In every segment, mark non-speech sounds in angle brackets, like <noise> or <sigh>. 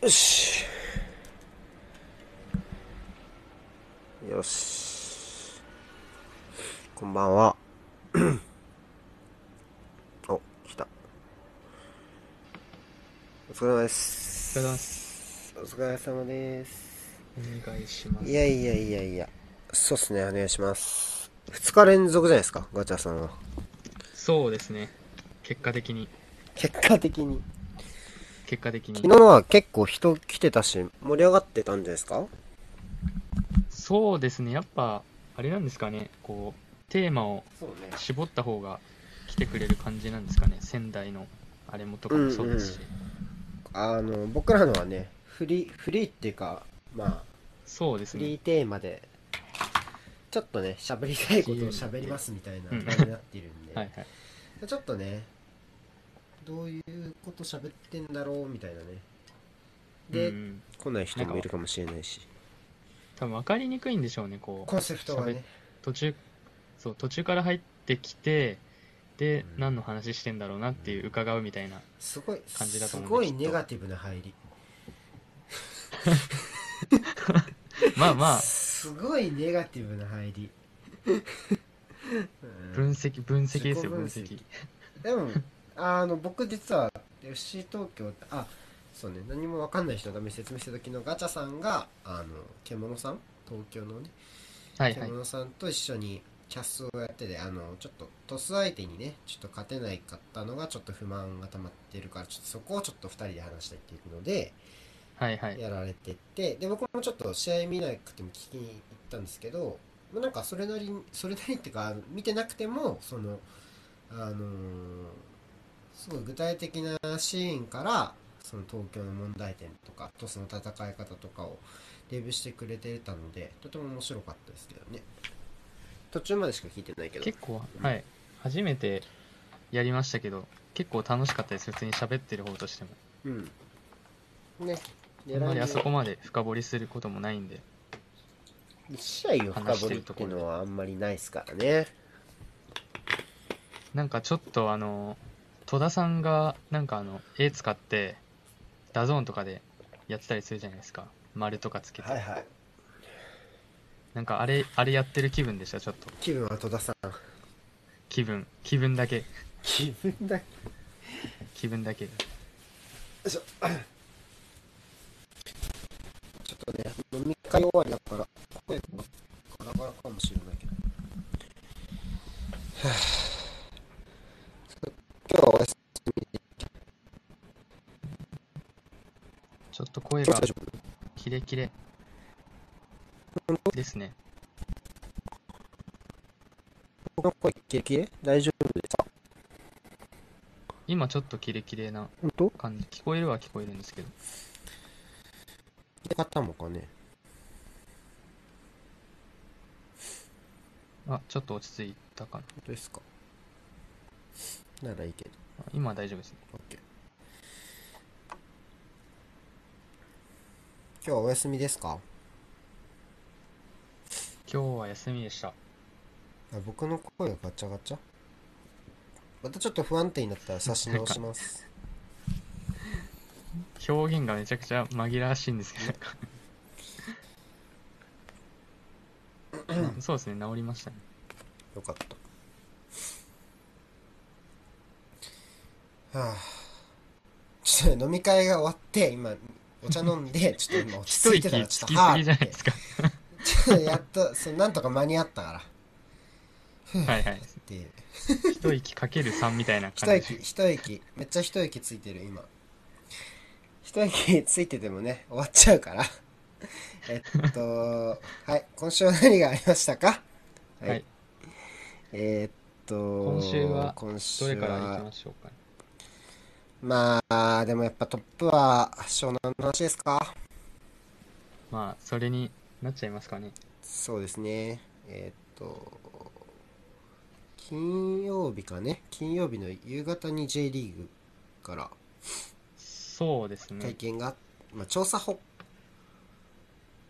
よし。よし。こんばんは。<clears throat> お来た。お疲れ様です。お疲れ様です。お疲れ様ですお願いします。いやいやいやいや。そうっすね。お願いします。2日連続じゃないですか？ガチャさんは。そうですね。結果的に、結果的に結果的に昨。日は結構人来てたし盛り上がってたんですか？そうですね。やっぱ、あれなんですかね。こう、テーマを絞った方が来てくれる感じなんですかね。仙台のあれもとかもそうですし。あの僕らのはねフリーフリーっていうかまあそうですね。フリーテーマでちょっとね喋りたいことを喋りますみたいなうん感じになっているんで、<laughs> はいはい。ちょっとねどういうこと喋ってんだろうみたいなね。で、うん、来ない人もいるかもしれないし。多分分かりにくいんでしょうね。こう、コンセプトがね。途中、そう、途中から入ってきて、で、うん。何の話してんだろうなっていう伺うみたいな。すごい感じだとす思うんでいネガティブな入り。<laughs> まあまあ、すごいネガティブな入り、う <laughs> ん分析、分析ですよ、分自己析。でもあの僕実は FC 東京ってあそうね何も分かんない人のために説明した時のガチャさんがあの獣さん？東京のねはいはい。獣さんと一緒にキャスをやっててあのちょっとトス相手にねちょっと勝てないかったのがちょっと不満が溜まってるからちょっとそこをちょっと2人で話したいっていうのではいはい。やられててで僕もちょっと試合見なくても聞きに行ったんですけどまあなんかそれなりにそれなりっていうか見てなくてもそのあのーすごい具体的なシーンからその東京の問題点とかとその戦い方とかをレビューしてくれてたのでとても面白かったですけどね途中までしか聞いてないけど結構、はい。初めてやりましたけど、結構楽しかったです。普通に喋ってる方としても。うんねあんまりあそこまで深掘りすることもないんで。一試合を深掘りっていうのはあんまりないですからねなんかちょっとあの、戸田さんがなんかあの、絵使って、 DAZN とかでやってたりするじゃないですか。丸とかつけて。はいはいなんかあれ、あれやってる気分でした、ちょっと。気分は戸田さん気分、気分だけ。気分だ気分だけ。よいしょちょっとね、飲み会終わりだから、声がガラガラかもしれないけど。はぁ今日はお休みでちょっと声がキレキレですね。僕の声キレキレ？大丈夫ですか？今ちょっとキレキレな感じ。聞こえるは聞こえるんですけど。出方もかね？あ、ちょっと落ち着いたかな。本当ですか？ならいいけど。あ今は大丈夫ですね。OK。今日はお休みですか？今日は休みでした。あ僕の声がガチャガチャ？またちょっと不安定になったら差し直します。<laughs> 表現がめちゃくちゃ紛らわしいんですけど、<laughs> そうですね、治りましたね。よかった。はあ。ちょっと飲み会が終わって、今、お茶飲んで、<laughs> ちょっと今落ち着いてたら、ちつょっとはあきすぎじゃないってですか。ちょっとやっと、そうなんとか間に合ったから。はいはい。っていう。一息かける3みたいな一感じ息、一息、めっちゃ一息ついてる、今。一息ついててもね、終わっちゃうから。<laughs> えっと、はい、今週は何がありましたか？はい。えーっと、今週は今週どれからは行きましょうかね。まあ、でもやっぱトップは湘南の話ですか？まあ、それになっちゃいますかね。そうですね。えーっと、金曜日かね？金曜日の夕方に J リーグからそうですね。会見が、まあ、調査報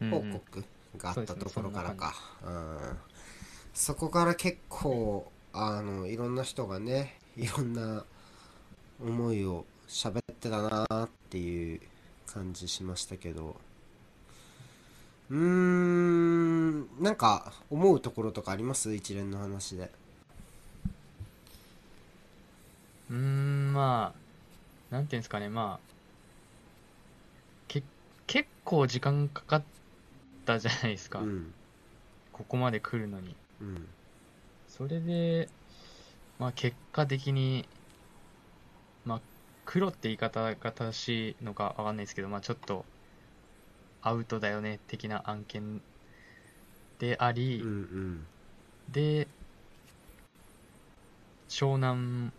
報告があったところからか。うんそこから結構、あの、いろんな人がね、いろんな思いを喋ってたなーっていう感じしましたけど。うーんなんか思うところとかあります？一連の話で。うーん、まあ、なんていうんですかね、まあ、け、結構時間かかったじゃないですか。うん。ここまで来るのに。うん。それで、まあ結果的に、まあ黒って言い方が正しいのかわかんないですけど、まあちょっとアウトだよね的な案件であり、うんうん。で、湘南、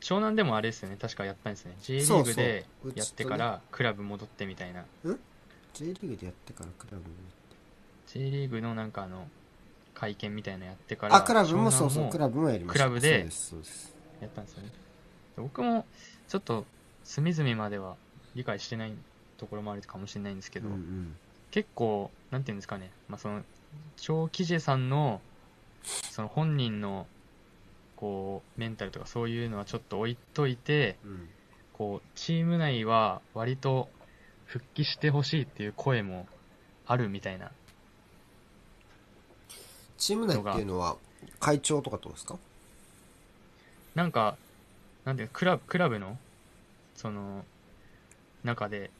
湘南でもあれですよね、確かやったんですね。J リーグでそうそう。やってからクラブ戻ってみたいな。J リーグでやってからクラブに J リーグのなんかあの、会見みたいなのやってから、あクラブもそうそう。クラブもやりました。クラブでやったんですよね。僕もちょっと隅々までは理解してないところもあるかもしれないんですけど、うんうん。結構、なんていうんですかね、まあ、その、張吉ジさんの、その本人の、こう、メンタルとかそういうのはちょっと置いといて、うん。こう、チーム内は割と復帰してほしいっていう声もあるみたいな。チーム内っていうのは会長とかってことですか？なんか、なんていうのクラブ、クラブの、その、中で、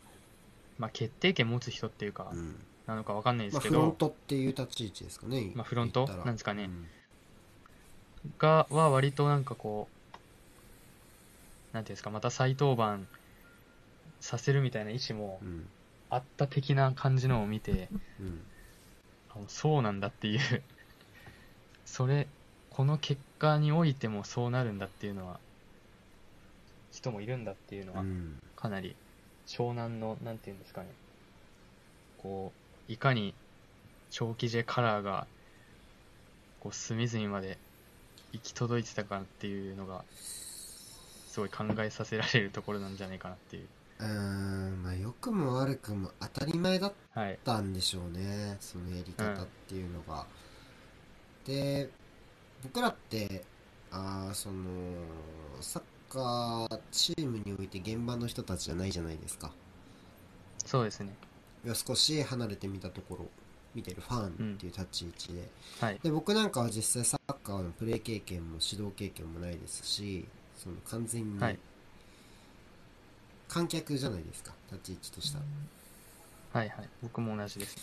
まあ、決定権持つ人っていうかう、ん。なのかわかんないでまあすけど、フロントっていう立ち位置ですかねまあフロントなんですかね。うん。が、は割となんかこう、なんていうんですか、また再登板させるみたいな意思もうん。あった的な感じのを見て、うん。あそうなんだっていう、それ、この結果においてもそうなるんだっていうのは、人もいるんだっていうのは、うんかなり湘南の、なんていうんですかね、こう、いかに長期 J カラーが、こう、隅々まで行き届いてたかっていうのが、すごい考えさせられるところなんじゃないかなっていう。うーんまあ良くも悪くも当たり前だっはい。たんでしょうねそのやり方っていうのが、で僕らってあーそのサッカーチームにおいて現場の人たちじゃないじゃないですかそうですね。少し離れてみたところ見てるファンっていう立ち位置で、はい。で僕なんかは実際サッカーのプレー経験も指導経験もないですしその完全にはい観客じゃないですか立ち位置としたらはいはい。僕も同じです。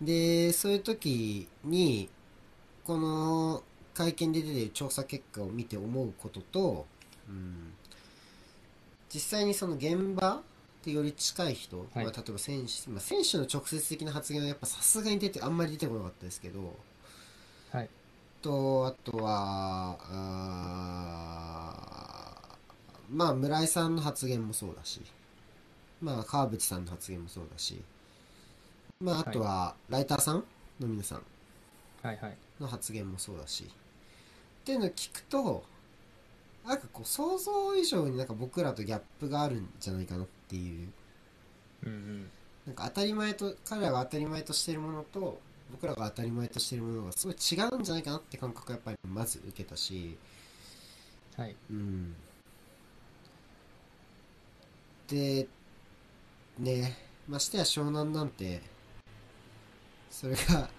でそういう時にこの会見で出てる調査結果を見て思うことと、うん、実際にその現場でより近い人、はい。まあ、例えば選手、まあ、選手の直接的な発言はやっぱさすがに出てあんまり出てこなかったですけど。はい。とあとはあーまあ村井さんの発言もそうだしまあ川淵さんの発言もそうだしまああとはライターさんの皆さんはいはい。の発言もそうだし。っていうのを聞くとなんかこう想像以上になんか僕らとギャップがあるんじゃないかなっていううんうん。なんか当たり前と彼らが当たり前としてるものと僕らが当たり前としてるものがすごい違うんじゃないかなって感覚をやっぱりまず受けたしはい。うんでねましてや湘南なんてそれが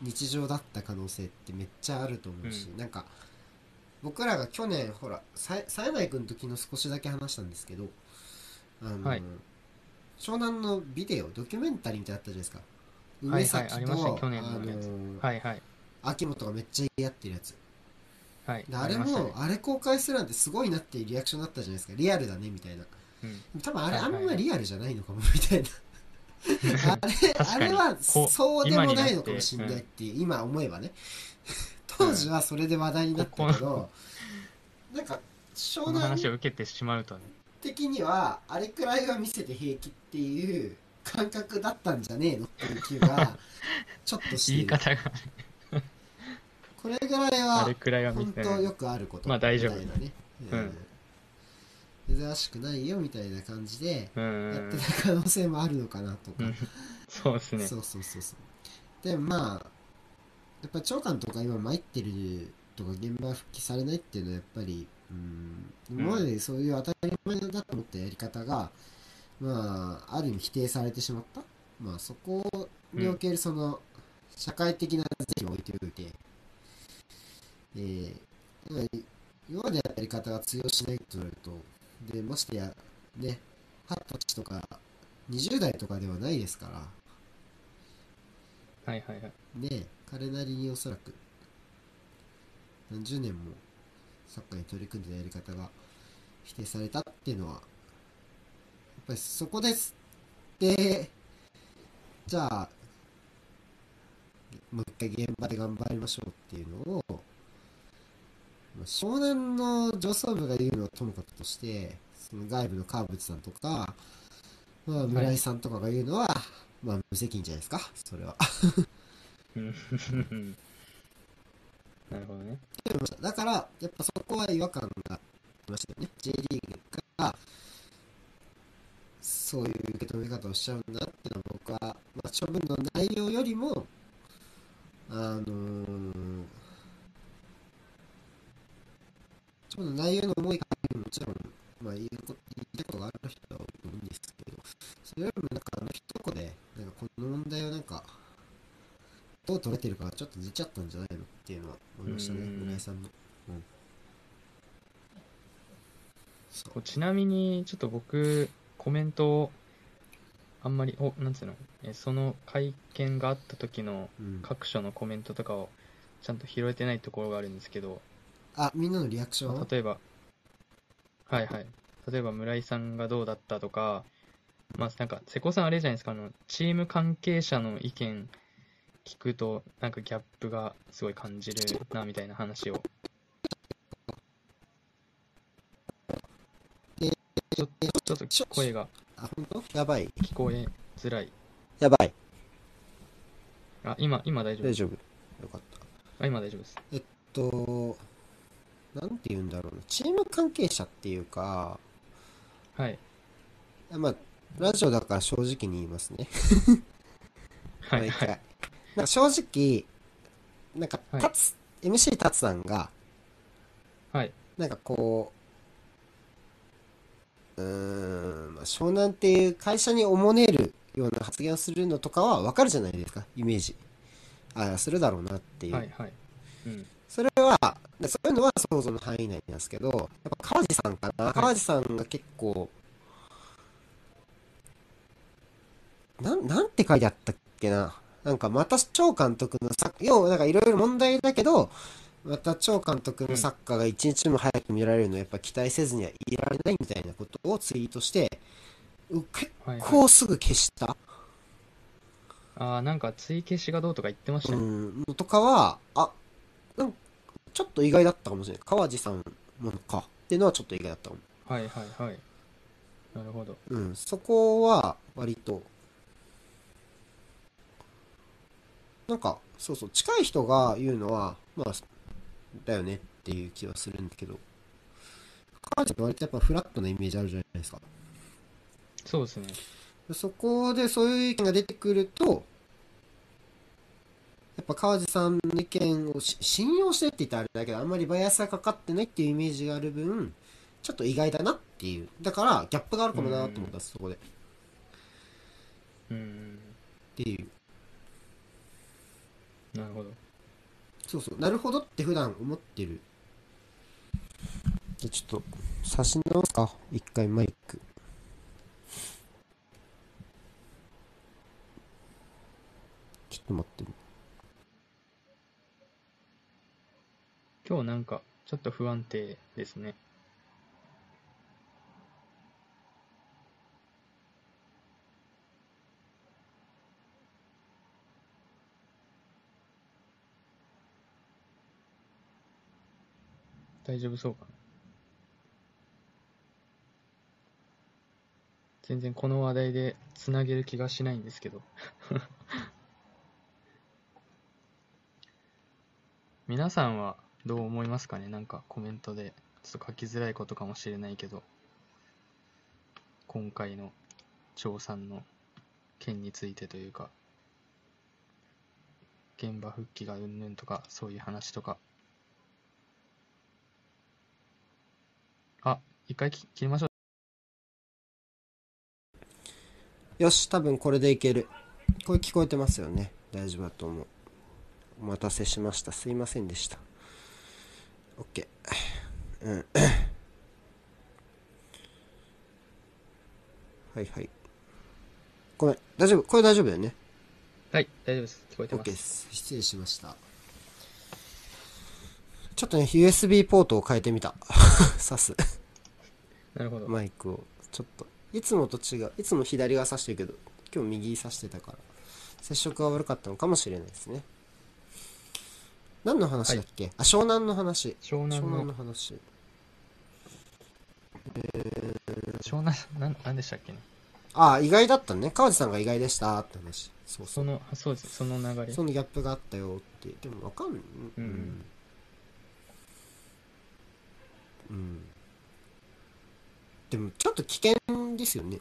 日常だった可能性ってめっちゃあると思うし、うんなんか僕らが去年ほらささえない君の時の少しだけ話したんですけどあの、はい。湘南のビデオドキュメンタリーみたいなのあったじゃないですか。はいはい梅崎と、ありましたね去年のあのはいはい。秋元がめっちゃ言い合ってるやつ。はい。であれもね。あれ公開するなんてすごいなっていうリアクションだったじゃないですか。リアルだねみたいな。うん。多分あれ、はいはいはい。あんまリアルじゃないのかもみたいな。<laughs> あれあれはそうでもないのかもしれないっていう今思えばね当時はそれで話題になったけど、なんか湘この話を南受けてしまうとね。的にはあれくらいは見せて平気っていう感覚だったんじゃねえのっていう気が <laughs> ちょっとして。る言い方が、これぐらいあは本て当よくあること。まあ大丈夫。みたいなね、うん。珍しくないよみたいな感じでうん。やってた可能性もあるのかなとか、うん。そうですね。そうそうそうそう。でもまあやっぱ長官とか今参ってるとか現場復帰されないっていうのはやっぱりうん今までそういう当たり前だと思ったやり方が、まあある意味否定されてしまった。まあそこにおけるその社会的な是非を置いておいて、えーまあ今までやり方が通用しないとなるとでましてやね二十歳とか20代とかではないですから。はいはいはい。ね彼なりにおそらく。何十年もサッカーに取り組んでたやり方が否定されたっていうのはやっぱりそこですでじゃあもう一回現場で頑張りましょうっていうのをまあ湘南の上層部が言うのはともかくとしてその外部の川淵さんとか、まあ、村井さんとかが言うのは、まあ無責任じゃないですかそれは。<laughs> なるほどね。だから、やっぱそこは違和感がありましたよね。J リーグが、そういう受け止め方をしちゃうんだっていうのは僕は、まあ、処分の内容よりも、あのー、処分の内容の思いがもちろん、まあ、言うこと言いたいことがある人は多いんですけど、それよりもなんかあの一言で、なんかこの問題をなんか、どう取れてるかがちょっと出ちゃったんじゃないのっていうのは思いましたね、うん村井さんの。うん。そうちなみに、ちょっと僕、コメントを、あんまり、お、なんつうの、えその会見があった時のうん、各所のコメントとかをちゃんと拾えてないところがあるんですけど、あ、みんなのリアクションまあ例えば、はいはい。例えば村井さんがどうだったとか、まあなんか、瀬古さんあれじゃないですか、あの、チーム関係者の意見聞くと、なんかギャップがすごい感じるな、みたいな話を。ちょちょっと声があ、本当？やばい。聞こえづらい。やばい。あ、今、今大丈夫大丈夫。よかった。あ、今大丈夫です。えっと、なんて言うんだろうな。チーム関係者っていうか、はい。まあ、ラジオだから正直に言いますね。<laughs> はい、はい。なんか正直、なんか、はいタツ、MC タツさんが、はい。なんかこう、うーん、まあ、湘南っていう会社におもねるような発言をするのとかはわかるじゃないですか、イメージ。ああ、するだろうなっていう。はい、はい。うん。それは、そういうのは想像の範囲内なんですけど、やっぱ川地さんかな、い川地さんが結構、なん、なんて書いてあったっけな。なんかまた張監督のサッ要はなんかいろいろ問題だけど、また張監督のサッカーが一日も早く見られるのはやっぱ期待せずにはいられないみたいなことをツイートして、う結はい、はい。構すぐ消した、あーなんか追消しがどうとか言ってましたうね。ん、のとかは、あ、なんちょっと意外だったかもしれない。川地さんものかっていうのはちょっと意外だったかも。はい、はい、はい。なるほど。うん、そこは割と、なんか、そうそう、近い人が言うのは、まあ、だよねっていう気はするんだけど、川地って割とやっぱフラットなイメージあるじゃないですか。そうですね。そこでそういう意見が出てくると、やっぱ川地さんの意見をし信用してって言ったらあれだけど、あんまりバイアスがかかってないっていうイメージがある分、ちょっと意外だなっていう。だから、ギャップがあるかもなと思ったんです、そこで。っうん。ていう。なるほど。そうそう、なるほどって普段思ってる。じゃあちょっと、差し直すか。一回マイク。ちょっと待って。今日なんか、ちょっと不安定ですね。大丈夫そうかな。全然この話題でつなげる気がしないんですけど。<laughs> 皆さんはどう思いますかね？なんかコメントで。ちょっと書きづらいことかもしれないけど。今回の張さんの件についてというか。現場復帰がうんぬんとかそういう話とか。一回き切りましょう。よし、多分これでいける。これ聞こえてますよね。大丈夫だと思う。お待たせしました。すいませんでした。OK。うん。<coughs> はいはい。ごめん、大丈夫。これ大丈夫だよね。はい、大丈夫です。聞こえてま OK す。です。失礼しました。ちょっとね、USB ポートを変えてみた。<laughs> 挿す。なるほど。マイクを。ちょっと。いつもと違う。いつも左が挿してるけど、今日右挿してたから、接触が悪かったのかもしれないですね。何の話だっけ、あ、湘南の話。湘南のの、話。湘南、なん、なんでしたっけ？ね。あ、意外だったね。川地さんが意外でしたって話。そうそ。の、あそうです。その流れ。そのギャップがあったよって。でもわかんない。うんうん。でもちょっと危険ですよね。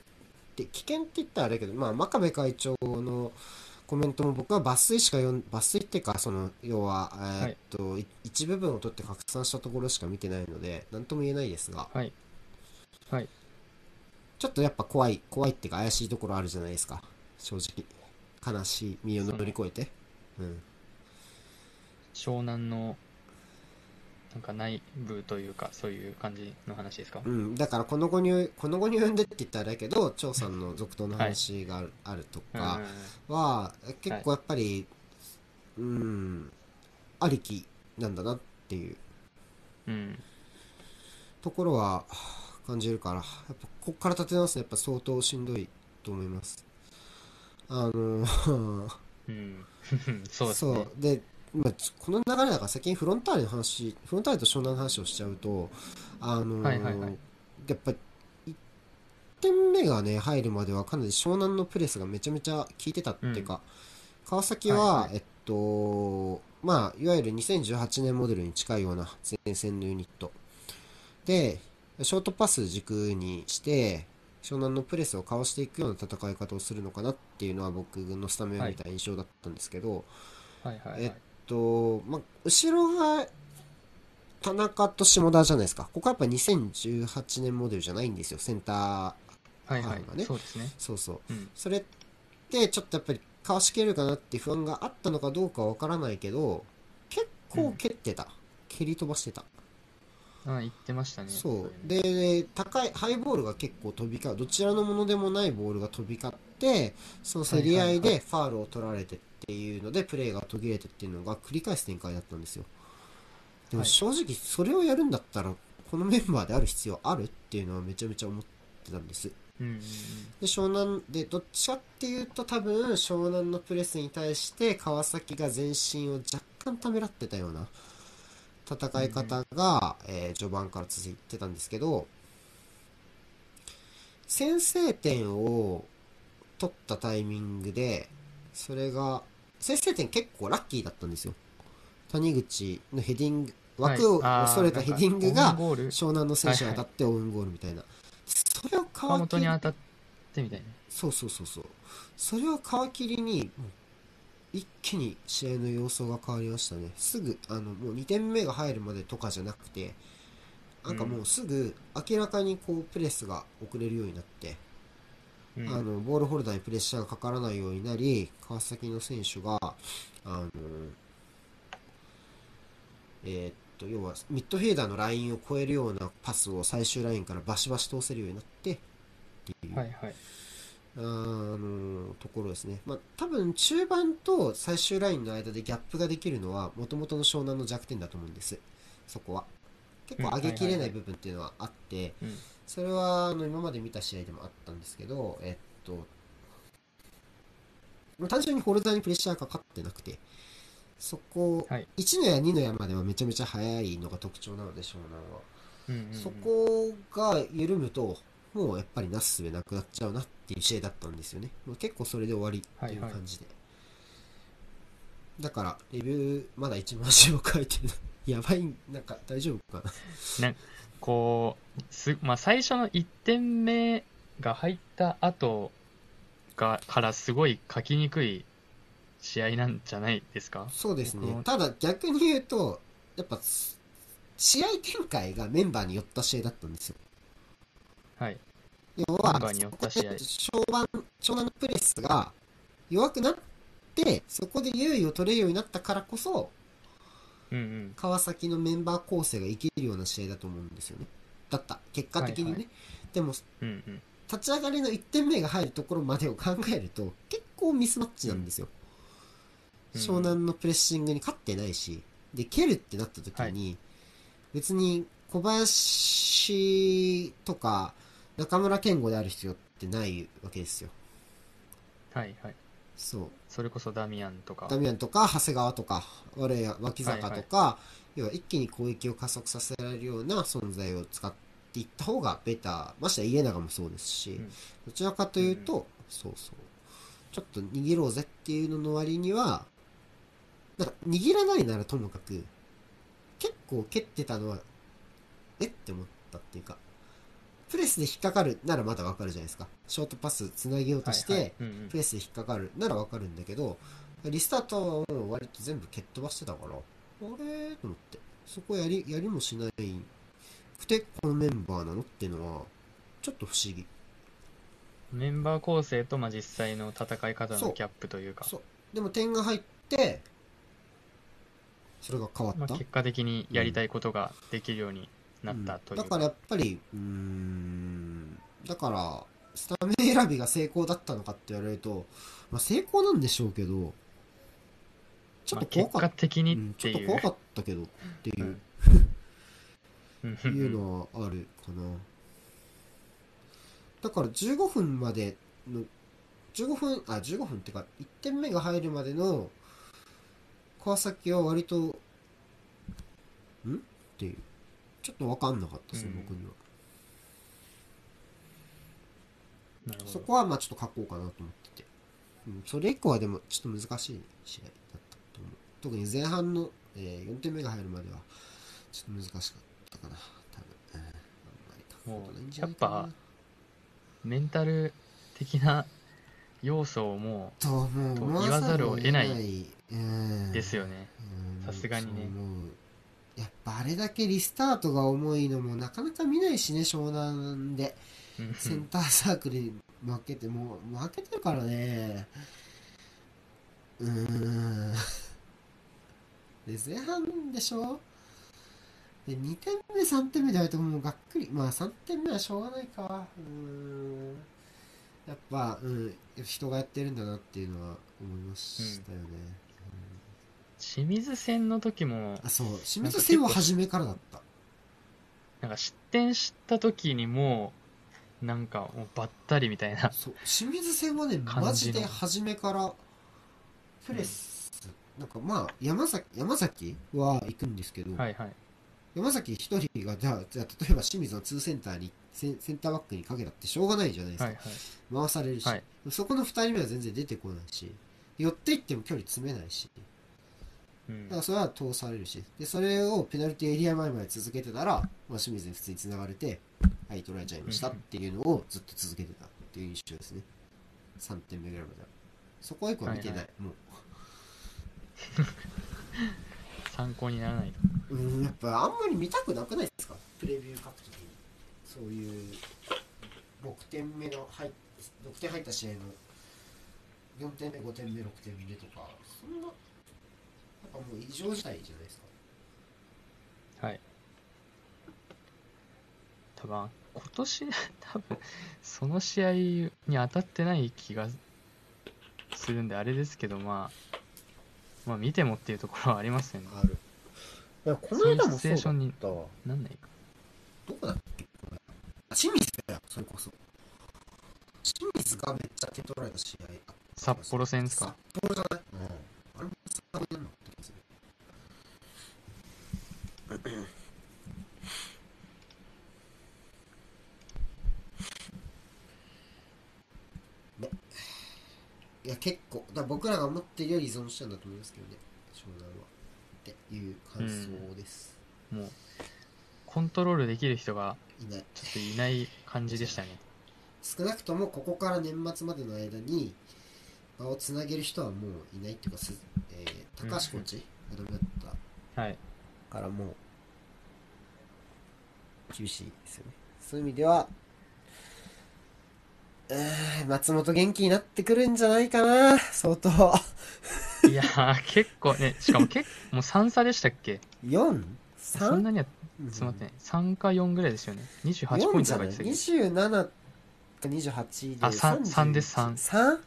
で、危険って言ったらあれだけど、まあ、真壁会長のコメントも僕は抜粋しか読ん、抜粋っていうか、その、要は、えーっと、い一部分を取って拡散したところしか見てないので、なんとも言えないですが、はい。はい。ちょっとやっぱ怖い、怖いっていうか怪しいところあるじゃないですか。正直。悲しい身を乗り越えて。うん。湘南の、なんか内部というか、そういう感じの話ですか？うん、だからこの後に、この後に及んでって言ったらあれだけど、張さんの続投の話がある,、とうんかは、結構やっぱり、うん、ありきなんだなっていううん。ところは感じるから、やっぱここから立て直すのはやっぱ相当しんどいと思います。あの、うん。<laughs> そうですね。そう。で、まあ、ちこの流れだから先にフロンターレの話、フロンターレと湘南の話をしちゃうと、あのーはいはいはいやっぱ、1点目がね、入るまではかなり湘南のプレスがめちゃめちゃ効いてたっていうか、川崎は、はいはいえっと、まあ、いわゆる2018年モデルに近いような前線のユニット。で、ショートパス軸にして、湘南のプレスをかわしていくような戦い方をするのかなっていうのは僕のスタメンを見た印象だったんですけど、はいはいはい。えっと、まあ、後ろが田中と下田じゃないですか。ここはやっぱ2018年モデルじゃないんですよ、センター。はいはいまあね。そうですね。そうそう。うん。それってちょっとやっぱりかわしきれるかなっていう不安があったのかどうかはわからないけど、結構蹴ってた。蹴り飛ばしてた。あ言ってましたね。そう。で、高い、ハイボールが結構飛び交う。どちらのものでもないボールが飛び交って、その競り合いはいはいでファールを取られてっていうので、プレーが途切れてっていうのが繰り返す展開だったんですよ。でもはい正直、それをやるんだったら、このメンバーである必要あるっていうのはめちゃめちゃ思ってたんです。うんうんうん。で、湘南、で、どっちかっていうと多分、湘南のプレスに対して川崎が前進を若干ためらってたような戦い方が、えー序盤から続いてたんですけど、先制点を取ったタイミングで、それが、先制点結構ラッキーだったんですよ。谷口のヘディング、枠を恐れたヘディングが湘南の選手に当たってオウンゴールみたいな。それを皮切りに当たってみたいな。そうそうそうそう。それを皮切りに、一気に試合の様相が変わりましたね。すぐ、あの、もう2点目が入るまでとかじゃなくて、なんかもうすぐ明らかにこうプレスが遅れるようになって、うんあの、ボールホルダーにプレッシャーがかからないようになり、川崎の選手が、あの、えーっと、要はミッドフィーダーのラインを越えるようなパスを最終ラインからバシバシ通せるようになって、っていう。はいはい。あのところですね。まあ、多分中盤と最終ラインの間でギャップができるのは、もともとの湘南の弱点だと思うんです。そこは。結構上げきれない部分っていうのはあって、うん。それはあの今まで見た試合でもあったんですけど、えっと、まあ単純にホルダーにプレッシャーがかかってなくて、そこ、はい1の矢2の矢まではめちゃめちゃ速いのが特徴なので、湘南は。うんうんうんそこが緩むと、もうやっぱりなすすべなくなっちゃうなっていう試合だったんですよね。結構それで終わりっていう感じで。だから、レビューまだ1万字を書いてる。<laughs> やばい、なんか大丈夫かな。こう、す、まあ、最初の1点目が入った後が、からすごい書きにくい試合なんじゃないですか？そうですね。ただ逆に言うと、やっぱ、試合展開がメンバーによった試合だったんですよ。はい。要は、湘南湘南のプレスが弱くなって、そこで優位を取れるようになったからこそ、うんうん。川崎のメンバー構成がいけるような試合だと思うんですよね。だった。結果的にね。はいはでも、うんうん。立ち上がりの1点目が入るところまでを考えると、結構ミスマッチなんですよ。うん湘南のプレッシングに勝ってないし、で、蹴るってなった時に、別に小林とか中村健吾である必要ってないわけですよ。はいはい。そう。それこそダミアンとか。ダミアンとか長谷川とか、あるいは脇坂とか、要は一気に攻撃を加速させられるような存在を使っていった方がベター。ましてや家長もそうですし、うんどちらかというと、そうそう。ちょっと握ろうぜっていうのの割には、なんか握らないならともかく、結構蹴ってたのは、えって思ったっていうか、プレスで引っかかるならまだわかるじゃないですか。ショートパスつなげようとして、はいはいうんうんプレスで引っかかるならわかるんだけど、リスタートは割と全部蹴っ飛ばしてたから、あれ？と思って、そこやり、やりもしないくて、このメンバーなのっていうのは、ちょっと不思議。メンバー構成とまあ実際の戦い方のギャップというか、そう。でも点が入って、それが変わった。まあ、結果的にやりたいことができるようになったというか、だからやっぱり、うーん、だから、スタメン選びが成功だったのかって言われると、まあ成功なんでしょうけど、ちょっと怖かった。果的にうん。ちょっと怖かったけどっていう、うん <laughs> いうのはあるかな。だから15分までの、15分、あ、15分ってか、1点目が入るまでの、川崎は割と、ん？っていう。ちょっと分かんなかったですね、うん僕には。そこはまあちょっと書こうかなと思ってて。うん、それ以降はでもちょっと難しい試合だったと思う。特に前半の、えー4点目が入るまでは、ちょっと難しかったかな、多分。うん、あんまり書くことないんじゃないかな。やっメンタル的な要素をもうと言わざるを得ないですよね。うんさすがにねやっぱあれだけリスタートが重いのもなかなか見ないしね湘南で。うん。センターサークルに負けてもう負けてるからね。うーん。で前半でしょ？で2点目3点目でやるともうがっくり。まあ3点目はしょうがないか。うーん。やっぱ、うん、人がやってるんだなっていうのは思いましたよね、清水戦の時もあそう。清水戦は初めからだった。なんか失点した時にもうなんかもうばったりみたいなそう。清水戦はねマジで初めからプレス、なんかまあ山崎山崎は行くんですけど、はいはい。山崎一人がじゃあじゃあ例えば清水の2センターにセンセンターバックにかけたってしょうがないじゃないですか、はいはい。回されるし、はい。そこの2人目は全然出てこないし。寄っていっても距離詰めないし。うんだからそれは通されるし。でそれをペナルティーエリア前まで続けてたら、まあ、清水に普通に繋がれてはい取られちゃいましたっていうのをずっと続けてたっていう印象ですね。3点目ぐらいまでは。そこ以降は見てない、はいもう。<laughs> 参考にならないと。うんやっぱあんまり見たくなくないですか？プレビュー書くときに。そういう6点目の入っ6点入った試合の4点目5点目6点目とかそんなやっぱもう異常事態じゃないですか。はい。多分今年 <laughs> 多分その試合に当たってない気がするんであれですけどまあまあ見てもっていうところはありますよね。ある。いやこの間もそうだったわ。なんないかどこだっけこれあ清水だよそれこそ。清水がめっちゃ手取られた試合札幌戦ですか？札幌じゃない？うんあれも札幌やんのって気がするねいや結構だから僕らが思ってるより依存したんだと思いますけどね。湘南は。っていう感想です、もうコントロールできる人がいない。ちょっといない感じでしたね。少なくともここから年末までの間に場をつなげる人はもういないっていうかす、えー高橋コーチがダメだったはいからもう厳しいですよねそういう意味ではえー松本元気になってくるんじゃないかな相当いやー、結構ね、しかも結構、もう3差でしたっけ？4? そんな 3? には、すみません、3か4ぐらいですよね。28ポイントじゃない？とか言ってたけ？ど。27か28であ三三です三？3?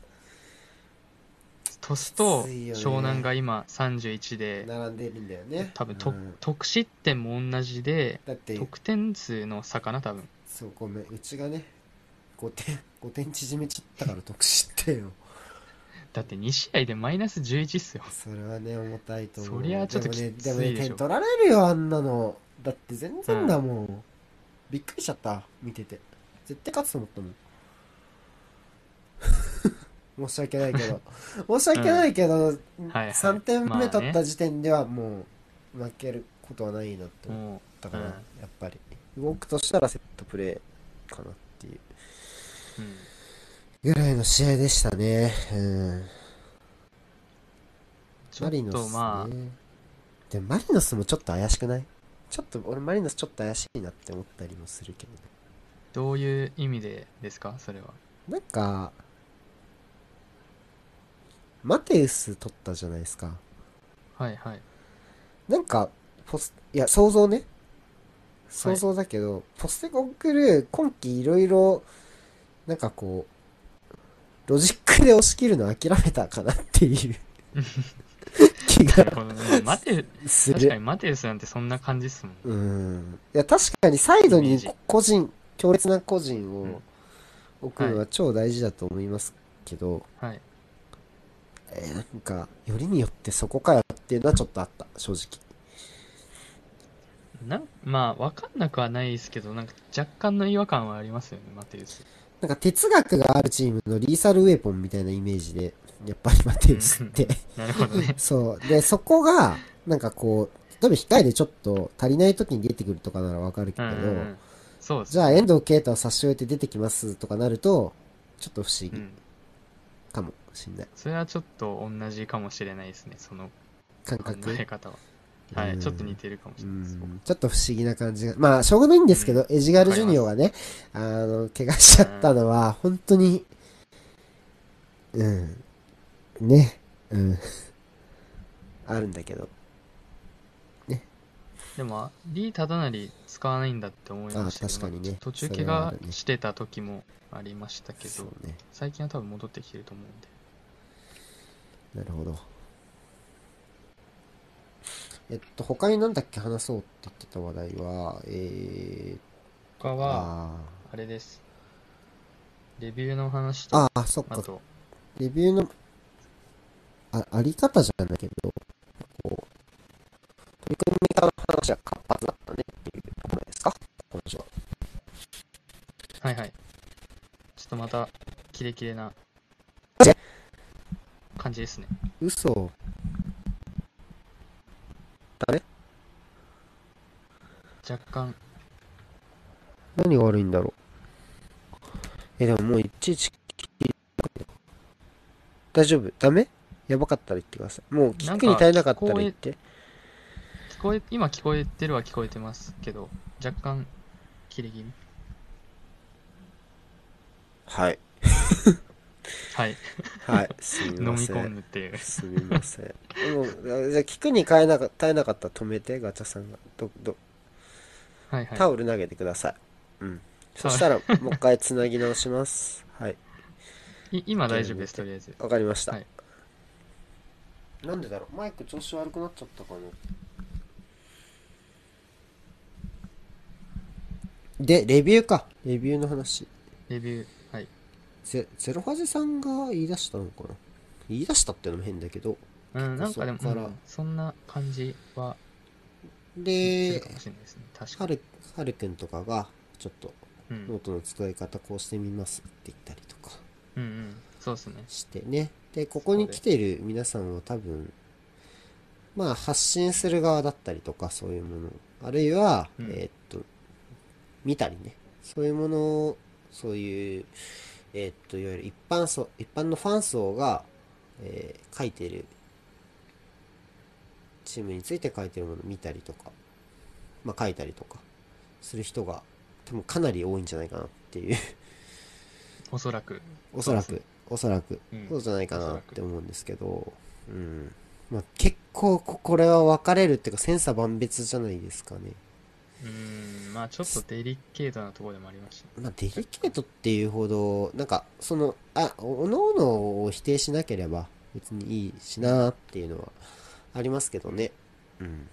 鳥栖と湘南が今31で、並んでるんだよね。多分と、うん。得失点も同じで、得点数の差かな、多分。そうごめん。うちがね5点5点縮めちゃったから得失点をだって2試合でマイナス11っすよ。それはね重たいと思う。そりゃちょっとでもねきついでしょ。でもね点取られるよあんなの。だって全然だもん、びっくりしちゃった。見てて。絶対勝つと思ったもん申し訳ないけど。<laughs> 申し訳ないけど、はいはい。3点まあね目取った時点ではもう負けることはないなと思っもたから、うんやっぱり。動くとしたらセットプレーかなっていう。う、うん。ぐらいの試合でしたね。うん。ちょっマリノス、ね、とまでもマリノスもちょっと怪しくない？ちょっと俺マリノスちょっと怪しいなって思ったりもするけどね。どういう意味でですか、それは。なんかマテウス取ったじゃないですか。はいはい。なんかポスいや想像ね。想像だけど、ポステコンクル今季いろいろなんかこうロジックで押し切るの諦めたかなっていう <laughs> 気が。マテウする。確かにマテウスなんてそんな感じっすもん。うん。いや確かにサイドに個人強烈な個人をうん。置くのは超大事だと思いますけど、はい。えーなんかよりによってそこかよっていうのはちょっとあった正直なんまあ、わかんなくはないですけど、なんか若干の違和感はありますよね、マテウス。なんか哲学があるチームのリーサルウェポンみたいなイメージでやっぱりマテウスってなるほどね。<laughs> そうでそこがなんかこう例えば控えでちょっと足りない時に出てくるとかならわかるけど、うんうんうん。そう。じゃあ遠藤啓太を差し置いて出てきますとかなるとちょっと不思議うん。かもしんない。それはちょっと同じかもしれないですね、その考感覚？え方は。はい、うんちょっと似てるかもしうれないです。ん。ちょっと不思議な感じが。まあ、しょうがないんですけど、エジガルジュニオがね、あの、怪我しちゃったのは、本当に、うん、ね、うん、あるんだけど。でも、リー・タダナリ使わないんだって思いましたけど、あ確かにね途中そ怪我してた時もありましたけど、ね。最近は多分戻ってきてると思うんで。なるほど。えっと、他になんだっけ話そうって言ってた話題は、えー、他は、ああれです。レビューの話ーと、ああー、そっか。と、レビューの、あ、あり方じゃないけど、こう、取り組み方の話は活発だったねっていうところですか？今週は。はいはい。ちょっとまた、キレキレな感じですね。嘘。ダメ若干、何が悪いんだろう？え、でももういちいち大丈夫？ダメ？やばかったら言ってください。もう聞くに足りなかったら言って。聞こえ、今聞こえてるは聞こえてますけど、若干、キレ気味？はい。はい。はい。すみ飲みません。込むっていう。すみません。もうじゃあ聞くに変えなか耐えなかったら止めて、ガチャさんが。ど、ど、はいはい。タオル投げてください。うん。そしたら、もう一回つなぎ直します。はい。い今大丈夫です、とりあえず。わかりました。はいなんでだろうマイク調子悪くなっちゃったかなで、レビューか。レビューの話。レビュー、はい。ゼゼロハゼさんが言い出したのかな？言い出したってのも変だけど。うん、なんかでも、うんそんな感じはではる、はるくんとかが、ちょっと、ノートの使い方こうしてみますって言ったりとかうんうん。そうですね。してね。で、ここに来てる皆さんは多分、まあ発信する側だったりとかそういうもの、あるいは、うんえーっと、見たりね、そういうものを、そういう、えーっと、いわゆる一般層、一般のファン層が、えー書いてる、チームについて書いてるものを見たりとか、まあ書いたりとか、する人が多分かなり多いんじゃないかなっていうおそらく。おそらくおそらく、うんそうじゃないかなって思うんですけど、うん。まあ、結構こ、これは分かれるっていうか、千差万別じゃないですかね。うーん、まあちょっとデリケートなところでもありましたね。まあ、デリケートっていうほど、なんか、その、あ、おのおのを否定しなければ別にいいしなっていうのはありますけどね。うん。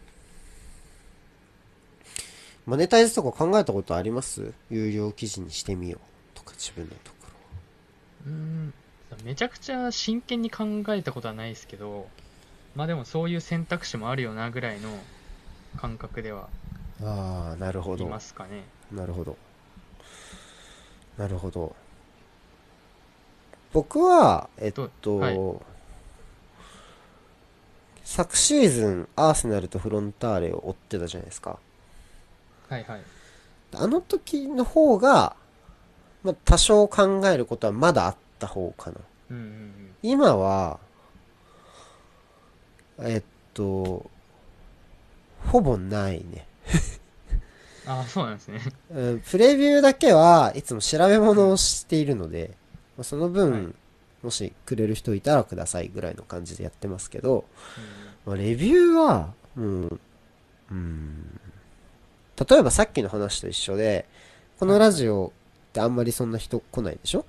マネタイズとか考えたことあります？有料記事にしてみようとか自分のところ。うーん、めちゃくちゃ真剣に考えたことはないですけど、まあでもそういう選択肢もあるよなぐらいの感覚ではああ、なるほいど。ますかね。なるほど。なるほど。僕は、えっと、はい昨シーズン、アーセナルとフロンターレを追ってたじゃないですか。はいはい。あの時の方が、まあ、多少考えることはまだあった方かな。うんうんうん。今は、えっと、ほぼないね。ああ、そうなんですね。うんプレビューだけはいつも調べ物をしているので、まあその分、はいもしくれる人いたらくださいぐらいの感じでやってますけど、うんまあ、レビューは、もう、うん、例えばさっきの話と一緒で、このラジオってあんまりそんな人来ないでしょ？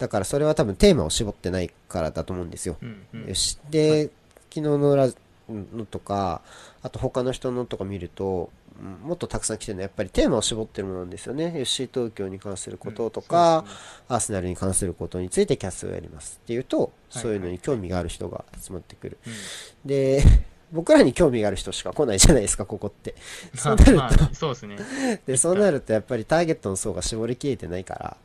だからそれは多分テーマを絞ってないからだと思うんですよ。うんうんよし。で、昨日のラジのとか、あと他の人のとか見ると、うんもっとたくさん来てるのはやっぱりテーマを絞ってるものなんですよね。FC 東京に関することとか、アーセナルに関することについてキャスをやりますっていうと、いそういうのに興味がある人が集まってくる。うんで、<laughs> 僕らに興味がある人しか来ないじゃないですか、ここって。<laughs> そうなるとそうですね。で、そうなるとやっぱりターゲットの層が絞りきれてないから、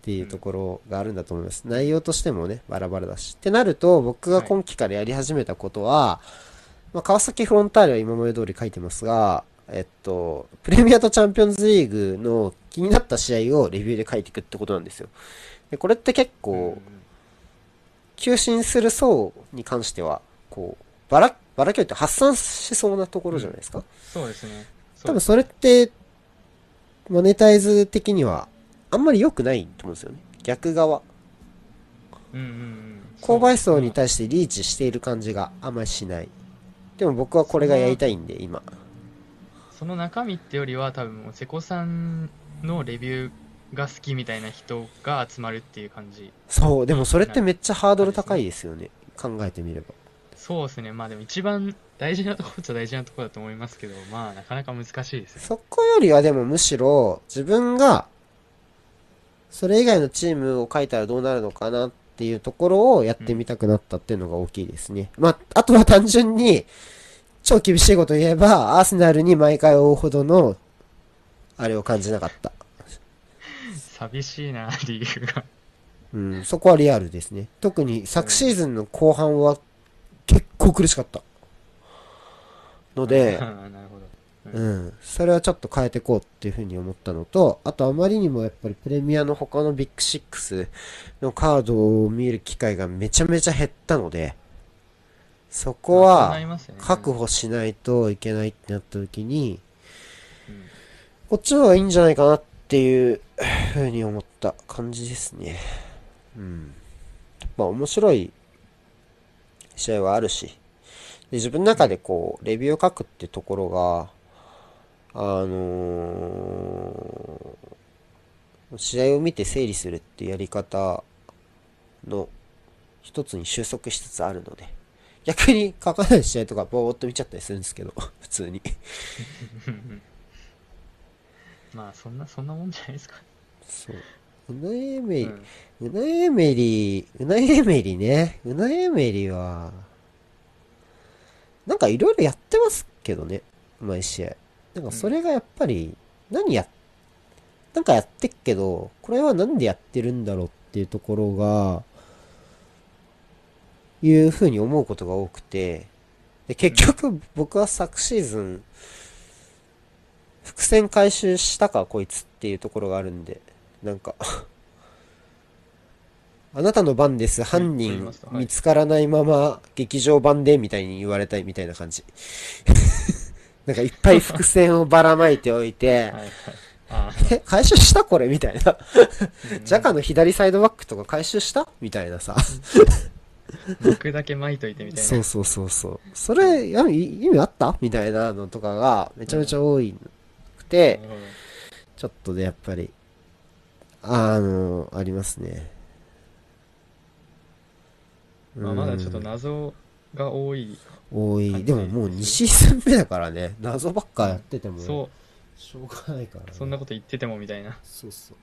っていうところがあるんだと思います。内容としてもね、バラバラだし。ってなると、僕が今期からやり始めたことは、まあ、川崎フロンターレは今まで通り書いてますが、えっと、プレミアとチャンピオンズリーグの気になった試合をレビューで書いていくってことなんですよ。で、これって結構、うんうん求心する層に関しては、こう、ばら、ばらけるって発散しそうなところじゃないですか。そうですね。多分それって、マネタイズ的には、あんまり良くないと思うんですよね。逆側。うんうんうん。購買層に対してリーチしている感じがあんまりしない。でも僕はこれがやりたいんで、今。その中身ってよりは多分もう瀬古さんのレビューが好きみたいな人が集まるっていう感じ。そう、でもそれってめっちゃハードル高いですよね。考えてみれば。そうですね。まあでも一番大事なところっちゃ大事なところだと思いますけど、まあなかなか難しいですね。そこよりはでもむしろ、自分が、それ以外のチームを書いたらどうなるのかなっていうところをやってみたくなったっていうのが大きいですね。まあ、あとは単純に、超厳しいこと言えば、アーセナルに毎回追うほどの、あれを感じなかった。寂しいな、理由が。うん、そこはリアルですね。特に昨シーズンの後半は結構苦しかった。ので。<laughs> うん、それはちょっと変えていこうっていうふうに思ったのと、あとあまりにもやっぱりプレミアの他のビッグシックスのカードを見る機会がめちゃめちゃ減ったので、そこは確保しないといけないってなった時に、うん。こっちの方がいいんじゃないかなっていうふうに思った感じですね。うん。まあ面白い試合はあるし、で自分の中でこう、レビューを書くってところが、あのー試合を見て整理するってやり方の一つに収束しつつあるので、<laughs> 逆に書かない試合とかぼーっと見ちゃったりするんですけど、<laughs> 普通に。<laughs> まあそんな、そんなもんじゃないですか。そう。うなえめり、うんうなえめり、うなえめりね。うなえめりは、なんかいろいろやってますけどね。毎試合。なんかそれがやっぱり、何や、なんかやってっけど、これはなんでやってるんだろうっていうところが、いうふうに思うことが多くて、で結局僕は昨シーズン、伏線回収したかこいつっていうところがあるんで、なんか <laughs> あなたの番です、犯人見つからないまま劇場版でみたいに言われたいみたいな感じ。なんかいっぱい伏線をばらまいておいて <laughs> はい、はい。あえ、回収したこれみたいな。あ、<laughs> ジャカの左サイドバックとか回収したみたいなさ。僕だけ巻いといてみたいな。そうそうそうそう。それ、や意味あったみたいなのとかがめちゃめちゃ多いくて、なるほどちょっとね、やっぱり、あの、ありますね。まあ、まだちょっとうん謎が多い。多い。でももう2ですシーズン目だからね、謎ばっかやってても、そしょうがないから、ね。う、そんなこと言っててもみたいな。そうそ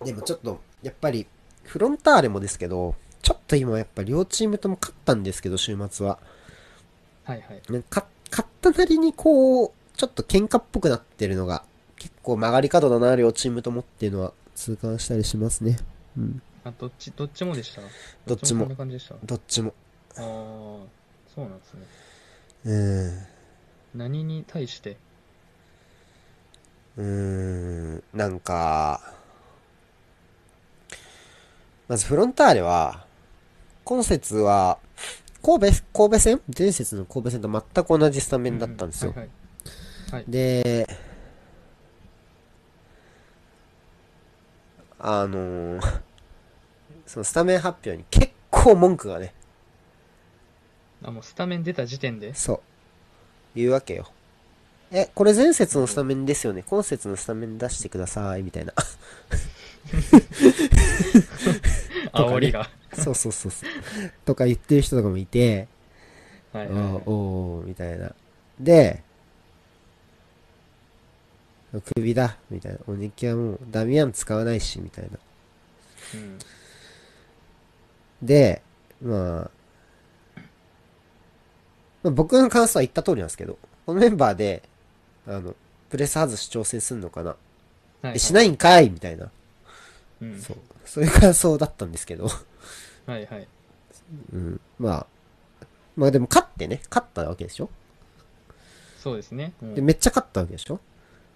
う。でもちょっと、やっぱり、フロンターレもですけど、ちょっと今やっぱ両チームとも勝ったんですけど、週末は。はいはい。勝ったなりにこう、ちょっと喧嘩っぽくなってるのが、結構曲がり角だな、両チームともっていうのは痛感したりしますね。うん。あ、どっち、どっちもでした？どっちもどっちも。あー、そうなんですね。うん。何に対して？うーん、なんか、まずフロンターレは、今節は、神戸、神戸戦？前節の神戸戦と全く同じスタメンだったんですよ。うはいはい。で、あのーそのスタメン発表に結構文句がね、あ、もうスタメン出た時点でそう、言うわけよ。え、これ前節のスタメンですよね。今節のスタメン出してください、みたいな。<laughs> 煽りが。そうそうそうそう。とか言ってる人とかもいて、はいはいはい。おーみたいな。で、首だ、みたいな。お肉はもうダミアン使わないし、みたいな。うん。で、まあ、まあ、僕の感想は言った通りなんですけど、このメンバーで、あの、プレス外し挑戦すんのかな、はいはいえしないんかい？みたいな。うん。そう。そういう感想だったんですけど。はいはい。うん。まあ、まあでも勝ってね、勝ったわけでしょ？そうですね。うんで、めっちゃ勝ったわけでしょ？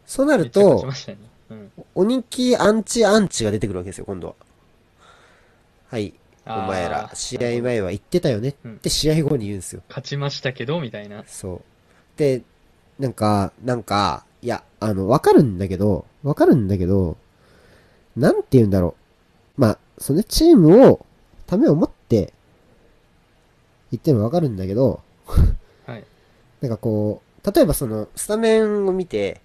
そうなるとね。うん。鬼木アンチアンチが出てくるわけですよ、今度は。はい。お前ら、試合前は言ってたよねうんって試合後に言うんですよ。勝ちましたけど、みたいな。そう。で、なんか、なんか、いや、あの、わかるんだけど、わかるんだけど、なんて言うんだろう。まあ、そのね、チームを、ためを持って、言ってるのわかるんだけど、はい。<laughs> なんかこう、例えばその、スタメンを見て、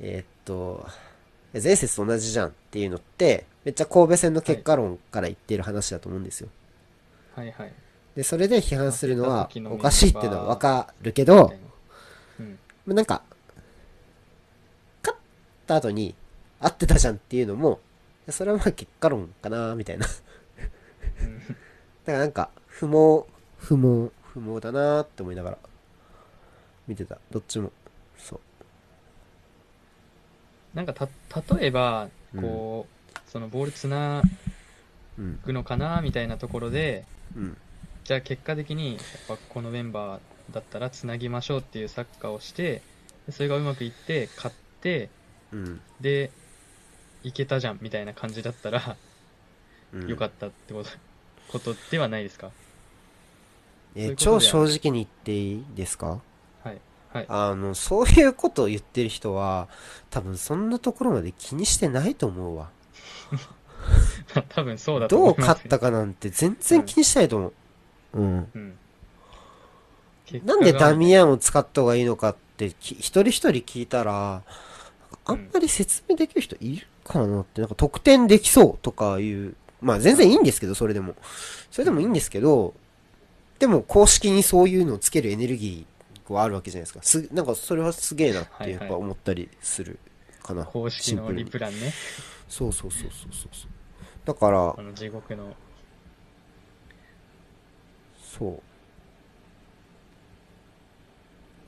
えーっと、前節と同じじゃんっていうのって、めっちゃ神戸戦の結果論から言ってる話だと思うんですよ。はいはい。で、それで批判するのはおかしいっていうのはわかるけどうん。なんか、勝った後に、合ってたじゃんっていうのも、それはまあ結果論かなみたいな。だうんからなんか、不毛、不毛、不毛だなって思いながら、見てた。どっちも。そう。なんかた、例えば、こう、そのボールつなうん。ぐのかなみたいなところで、うん。じゃあ結果的に、やっぱこのメンバーだったらつなぎましょうっていうサッカーをして、でそれがうまくいって、勝って、うん。で、いけたじゃんみたいな感じだったら、うん。よかったってこと、<laughs> ことではないですか？え超正直に言っていいですか？はい。はい。あの、そういうことを言ってる人は、多分そんなところまで気にしてないと思うわ。<laughs> 多分そうだとどう思います。勝ったかなんて全然気にしてないと思う。うん。うん。結なんでダミアアンを使った方がいいのかってき一人一人聞いたら、あんまり説明できる人いるかなって、なんか得点できそうとかいう、まあ全然いいんですけど、それでも。それでもいいんですけど、でも公式にそういうのをつけるエネルギーはあるわけじゃないですか。す、なんかそれはすげえなってやっぱ思ったりするかな。公式のリプランね。そうそうそうそうそうそう。だからあ、の地獄の。そう。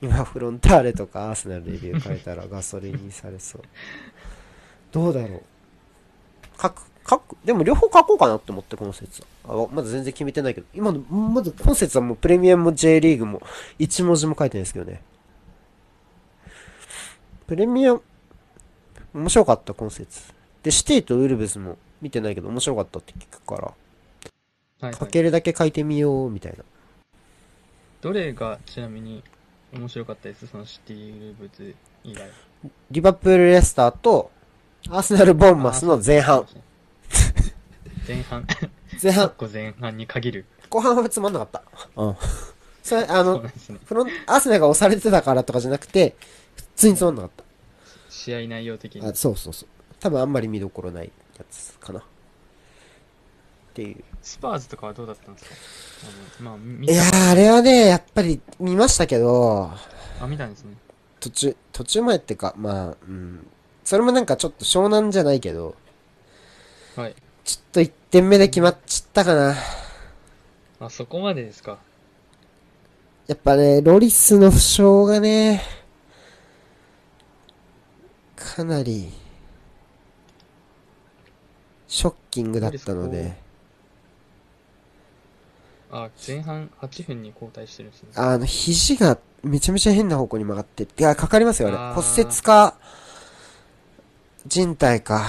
今、フロンターレとかアーセナルレビュー書いたらガソリンにされそう。どうだろう。書く、書く、でも両方書こうかなって思って、この説は。あまだ全然決めてないけど、今の、まず今節はもうプレミアムも J リーグも一文字も書いてないですけどね。プレミアム、面白かった、今節。で、シティとウルブスも見てないけど面白かったって聞くから、はい、はい。書けるだけ書いてみよう、みたいな。どれがちなみに面白かったです、そのシティルブズ以外。リバプール・レスターと、アーセナル・ボーンマスの前半。。<laughs> 前半。前半、個前半に限る。後半はつまんなかった。うん。それ、あの、ね。フロン、アーセナルが押されてたからとかじゃなくて、普通につまんなかっ試合内容的た。にあ、。そうそうそう。多分あんまり見どころないやつかな。っていう。スパーズとかはどうだったんですか？あの、まあ、見いやー、あれはね、やっぱり見ましたけど、あ、見たんですね。途中、途中前ってか、まあ、うん。それもなんかちょっと湘南じゃないけど、はい。ちょっと1点目で決まっちったかな。あ、そこまでですか？やっぱね、ロリスの負傷がね、かなり、ショッキングだったので、あ、前半8分に交代してるんですね。あの、肘がめちゃめちゃ変な方向に曲がって、いや、かかりますよ、あれ。骨折か、人体か。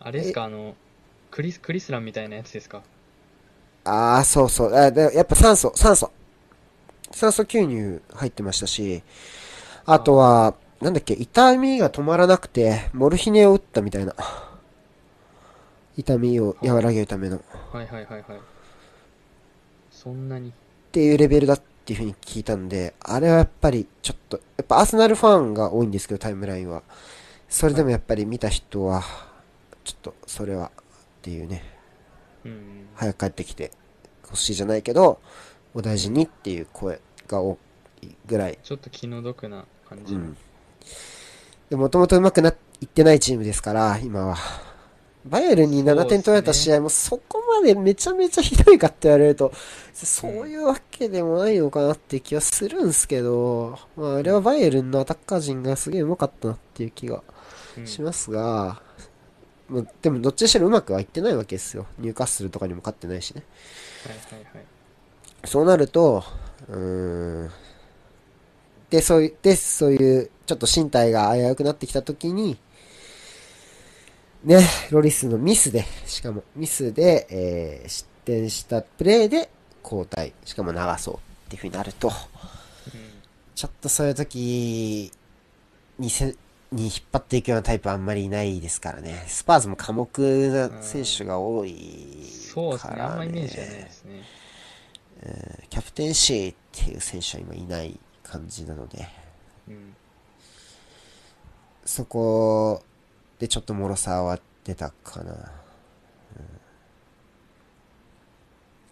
あれですか、あの、クリス、クリスランみたいなやつですか？ああ、そうそう。あでやっぱ酸素、酸素。酸素吸入入ってましたし、あとは、なんだっけ、痛みが止まらなくて、モルヒネを打ったみたいな。痛みを和らげるための。っはいはいはいはい。そんなに？ていうレベルだっていうふうに聞いたんで、あれはやっぱりちょっと、やっぱアーセナルファンが多いんですけど、タイムラインは。それでもやっぱり見た人は、ちょっと、それは、っていうね。うん。早く帰ってきてほしいじゃないけど、お大事にっていう声が多いぐらい。ちょっと気の毒な感じの。うん。でもともと上手くな、いってないチームですから、今は。バイエルンに7点取られた試合もそこまでめちゃめちゃひどいかって言われると、そういうわけでもないのかなって気はするんすけど、まああれはバイエルンのアタッカー陣がすげえ上手かったなっていう気がうんしますが、まあでもどっちにしろうまくはいってないわけですよ。ニューカッスルとかにも勝ってないしね。はいはいはい。そうなると、うーん。で、そういう、で、そういう、ちょっと身体が危うくなってきたときに、ね、ロリスのミスで、しかもミスで、えー失点したプレーで交代、しかも流そうっていう風になると、うん。ちょっとそういう時にせ、に引っ張っていくようなタイプはあんまりいないですからね。スパーズも寡黙な選手が多い。からあんまイメージはないですね。キャプテンシーっていう選手は今いない感じなので、うん。そこでちょっと脆さは出たかな。うん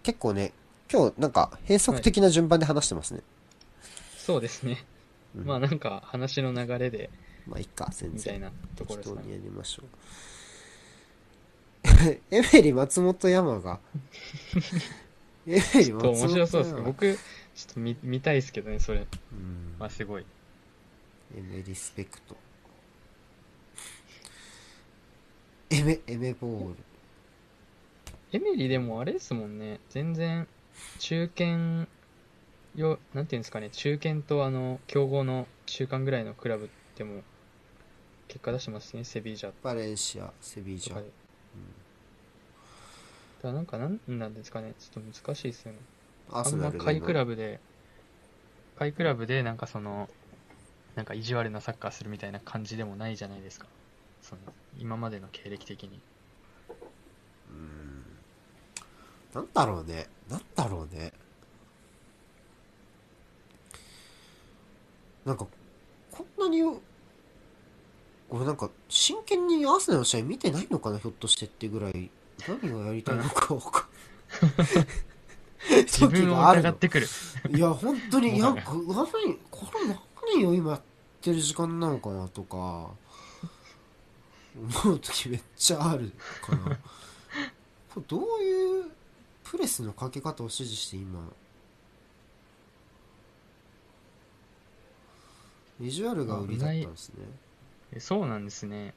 結構ね、今日なんか変則的な順番で話してますね。そうですね。うんまあなんか話の流れで、まあいいか、全然。適当にやりましょう。<laughs> エメリ松本山が？<laughs> エメリちょっと面白そうですね。山僕、ちょっと見見たいですけどね、それ。うんまあすごい。エメリスペクト。エメ、エメボール。エミリでもあれですもんね。全然、中堅よ、なんていうんですかね、中堅とあの、強豪の中間ぐらいのクラブでも、結果出してますね、セビージャバレンシア、セビージャとかで。。だなんかなんなんですかね、ちょっと難しいですよね。アあんま下位クラブで、下位クラブでなんかその、なんか意地悪なサッカーするみたいな感じでもないじゃないですか。その、今までの経歴的に。なんだろうね。なんだろうね。なんか、こんなに、俺なんか、真剣にアーセナルの試合見てないのかな、ひょっとしてってぐらい、何がやりたいのかわかん <laughs> 自分を疑ってくる。いや、本当に、もはや何、これ何を今やってる時間なのかなとか、思う時めっちゃあるかな。こ <laughs> れどういうプレスのかけ方を指示して今、ビジュアルが売りだったんですね。えそうなんですね。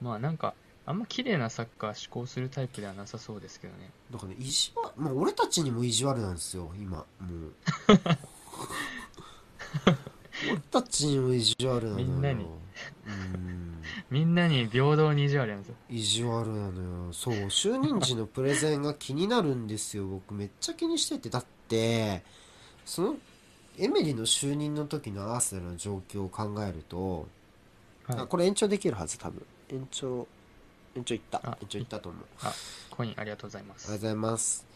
まあなんか、あんま綺麗なサッカー志向するタイプではなさそうですけどね。だからね、意地悪、まあ俺たちにも意地悪なんですよ、今、もう。<laughs> 俺たちにも意地悪なのよ。みんなにうん。みんなに平等に意地悪なんですよ。意地悪なのよ。そう、就任時のプレゼンが気になるんですよ。僕めっちゃ気にしてて。だって、その、エメリの就任の時のアーセナルの状況を考えると、はい。あこれ延長できるはず多分。延長延長いった。あ。延長いったと思う。コインありがとうございます。ありがとうございます。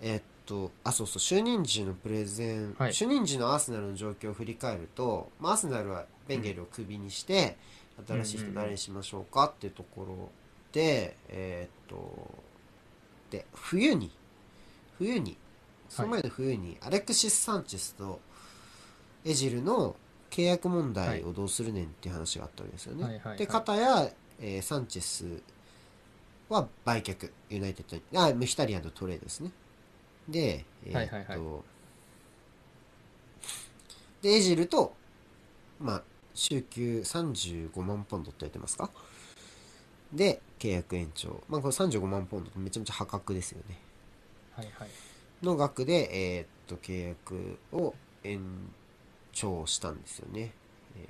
えっと、あ、そうそう、就任時のプレゼン、はい。就任時のアーセナルの状況を振り返ると、まあ、アーセナルはベンゲルをクビにして、新しい人誰にしましょうかっていうところで、えっと、で、冬に、冬に、その前の冬に、アレクシス・サンチェスとエジルの契約問題をどうするねんっていう話があったわけですよね。はいはいはいで、片や、えーサンチェスは売却、ユナイテッドに、あ、ムヒタリアンのトレードですね。で、えーっと、はいはいはいで、エジルと、まあ、週休35万ポンドって言ってますか？で、契約延長。まあ、これ35万ポンドってめちゃめちゃ破格ですよね。はいはい。の額で、えーっと、契約を延長したんですよね。え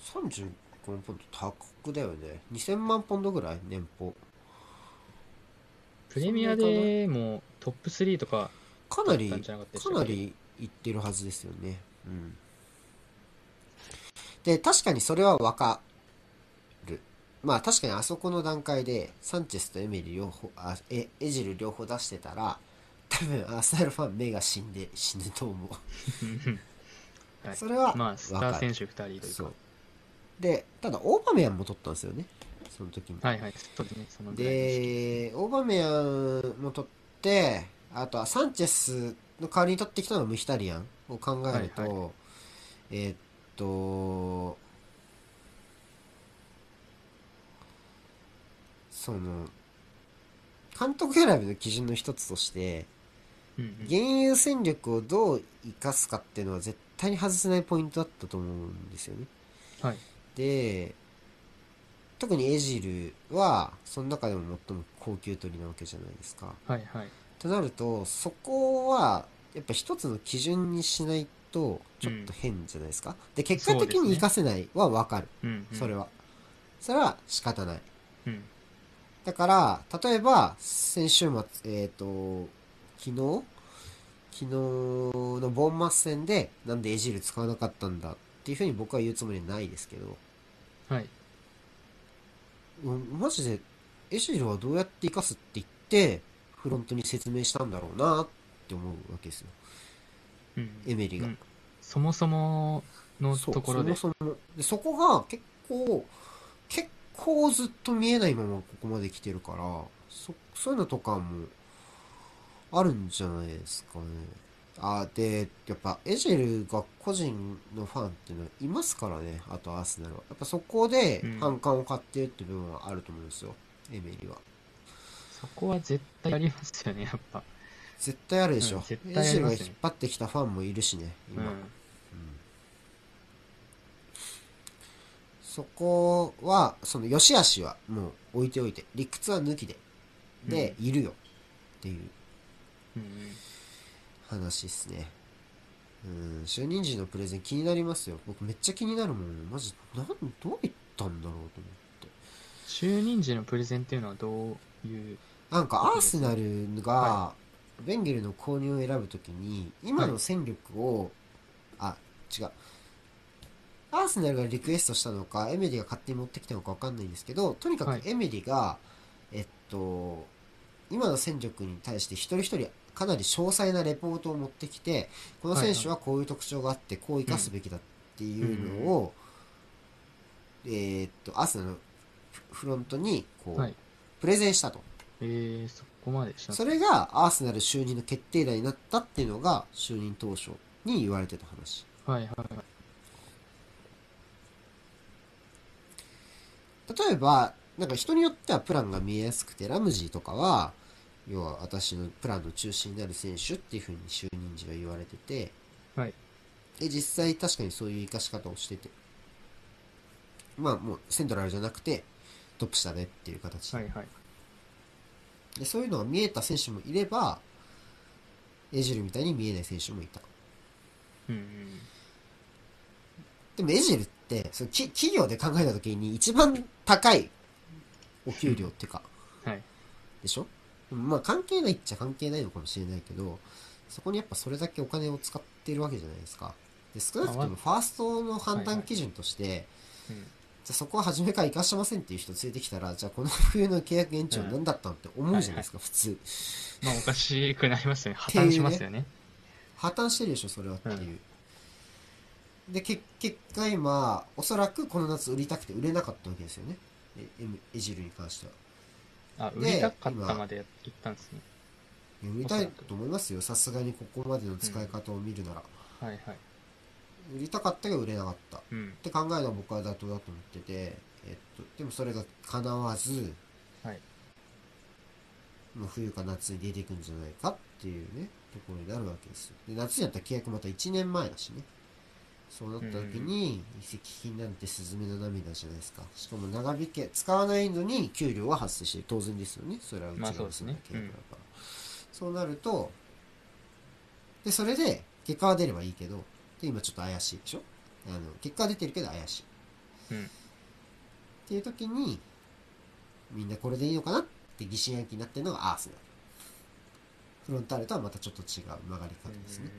ー、35万ポンド高くだよね。2000万ポンドぐらい年俸。プレミアでもトップ3とかかなり、かなりいってるはずですよね。うん。で、確かにそれはわかる。まあ確かにあそこの段階で、サンチェスとエメリ両方、あエエジル両方出してたら、多分アーサナルファン目が死んで死ぬと思う。<laughs> はい。それはまあ、スター選手2人というう。で、ただオーバメヤンも取ったんですよね。その時に。はいはい、そうですね、で、オーバメヤンも取って、あとはサンチェスの代わりに取ってきたのがムヒタリアンを考えると、はい。えーっと、その、監督選びの基準の一つとして、うんうん。現有戦力をどう生かすかっていうのは絶対に外せないポイントだったと思うんですよね。はい。で、特にエジルは、その中でも最も高級取りなわけじゃないですか。はいはい。となると、そこは、やっぱ一つの基準にしないと、ちょっと変じゃないですか。で、結果的に活かせないはわかる。うん、うん。それは。それは仕方ない。うん。だから、例えば、先週末、えっ、と、昨日昨日のボンマス戦で、なんでエジル使わなかったんだっていうふうに僕は言うつもりはないですけど、はい。うんマジで、エジルはどうやって生かすって言って、フロントに説明したんだろうなって思うわけですよ。うん。エメリが。うんそもそものところで。そもそもでそこが結構結構ずっと見えないままここまで来てるからそそういうのとかもあるんじゃないですかね。あでやっぱエジェルが個人のファンっていうのはいますからね。あとアーセナルは。やっぱそこでうん。反感を買ってるっていう部分はあると思うんですよ、エメリは。そこは絶対ありますよね、やっぱ。絶対あるでしょ、うん絶エジェルが引っ張ってきたファンもいるしね今、うん。そこは、その、良し悪しはもう置いておいて、理屈は抜きで、で、いるよ。っていう。うんうん。話ですね。うん、就任時のプレゼン気になりますよ。僕めっちゃ気になるもん。マジ、なん、どう言ったんだろうと思って。就任時のプレゼンっていうのはどういう？なんか、アーセナルがは、ベンゲルの購入を選ぶときに、今の戦力を、あ、違う。アーセナルがリクエストしたのか、エメリが勝手に持ってきたのかわかんないんですけど、とにかはいくエメリが、えっと、今の戦力に対して一人一人かなり詳細なレポートを持ってきて、この選手はこういう特徴があって、こう生かすべきだっていうのを、えーっと、アーセナルのフロントに、こう、はい。プレゼンしたと。えー、そこまでしたそれがアーセナル就任の決定打になったっていうのが就任当初に言われてた話。はいはいはい。例えば、なんか人によってはプランが見えやすくて、ラムジーとかは、要は私のプランの中心になる選手っていう風に就任時は言われてて、はい。で、実際確かにそういう活かし方をしてて、まあもうセントラルじゃなくてトップ下でっていう形。はいはい。でそういうのが見えた選手もいれば、エジルみたいに見えない選手もいた。うんうん。でもエジルって、そのき企業で考えた時に一番高いお給料ってか、はい。でしょ？まあ関係ないっちゃ関係ないのかもしれないけど、そこにやっぱそれだけお金を使ってるわけじゃないですか。で少なくとあもファーストの判断基準として、うん。じゃあそこは初めから生かしてませんっていう人連れてきたらじゃあこの冬の契約延長何だったのって思うじゃないですか、普通。まあ、おかしくなりますよね。<laughs> 破綻しますよね。破綻してるでしょそれはっていう、でけ結果今おそらくこの夏売りたくて売れなかったわけですよね。えエジルに関してはあ、売りたかったまで言ったんですね。たいと思いますよさすがにここまでの使い方を見るなら、はいはい。売りたかったが売れなかったっうん。て考えるのは僕は妥当だと思ってて、えっと、でもそれが叶わずはい。もう冬か夏に出ていくんじゃないかっていうねところになるわけですよで夏にやったら契約また1年前だしねそうなった時に移籍金なんてスズメの涙じゃないですか。しかも長引け使わないのに給料は発生してる。当然ですよね。それはうちが結んだ契約だから、そうなるとでそれで結果は出ればいいけどで今ちょっと怪しいでしょ？あの結果は出てるけど怪しい。うん。っていう時にみんなこれでいいのかな？って疑心暗鬼になってるのがアーセナルフロンターレとはまたちょっと違う曲がり方ですね、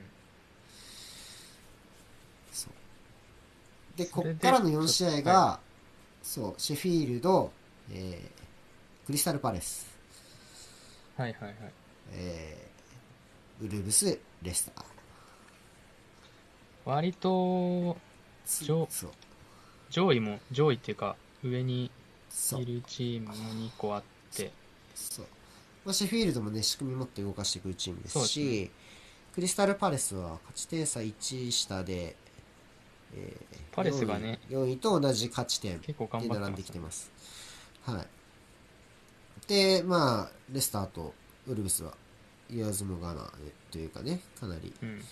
そうでそれでこっからの4試合が、はそうシェフィールド、えークリスタルパレス、はいはいはい。えーウルブスレスター。割と、上上位も、上位っていうか、上にいるチームも2個あって、そう、まあ、シェフィールドもね仕組み持って動かしてくるチームですしですクリスタルパレスは勝ち点差1下で、えーパレスがね。4位 ,4 位と同じ勝ち点で並んですきてます。はい。でまあレスターとウルブスは言わずもがなというかねかなり、うん。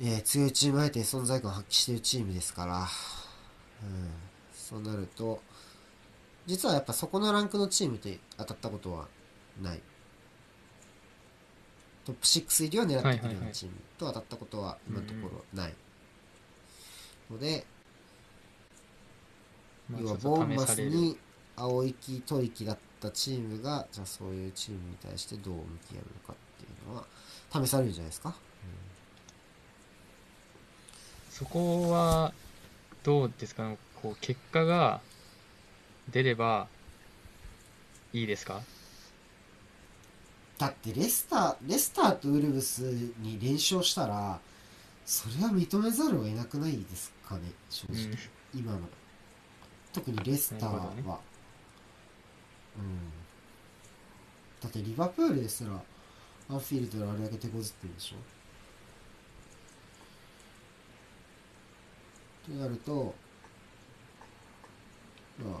えー強いチーム相手に存在感を発揮しているチームですから、うん、そうなると実はやっぱそこのランクのチームって当たったことはない。トップ6入りを狙ってくるようなチームと当たったことは今のところない、のでまあ、要はボーンマ。スに青息吐息だったチームがじゃあそういうチームに対してどう向き合うのかっていうのは試されるんじゃないですか、そこは、どうですか？ねこう、結果が出ればいいですか？だってレスターレスターとウルブスに連勝したらそれは認めざるを得なくないですかね正直、うん。今の。特にレスターは、ね。うん。だってリバプールですらアンフィールドであれだけ手こずってるでしょ。となるとまあ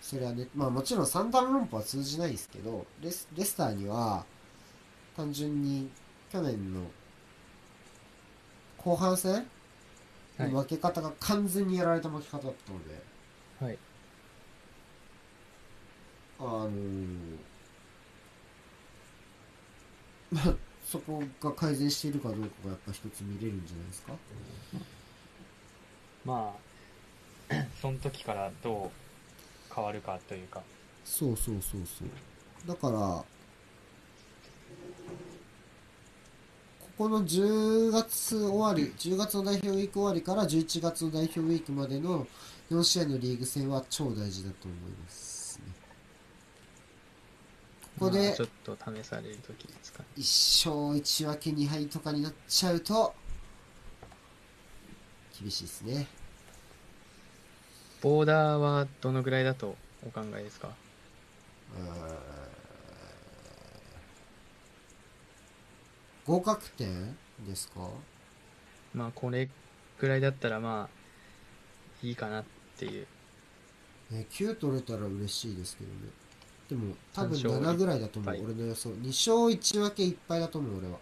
それはねまあもちろん三段論法は通じないですけどレスレスターには単純に去年の後半戦はい。負け方が完全にやられた負け方だったので、はい。あのー <laughs> まあ、そこが改善しているかどうかがやっぱ一つ見れるんじゃないですか？まあ、<coughs> その時からどう変わるかというか。そうそうそうそう。だから、ここの10月終わり、10月の代表ウィーク終わりから11月の代表ウィークまでの4試合のリーグ戦は超大事だと思いますね。ここでまあちょっと試される時ですかね。1勝1分け2敗とかになっちゃうと厳しいですねボーダーはどのぐらいだとお考えですか？うーん合格点ですか？まあ、これぐらいだったらまあ、いいかなっていう。ね9取れたら嬉しいですけどね。でも多分三勝7ぐらいだと思う。俺の予想。2勝1分け1敗だと思う俺は。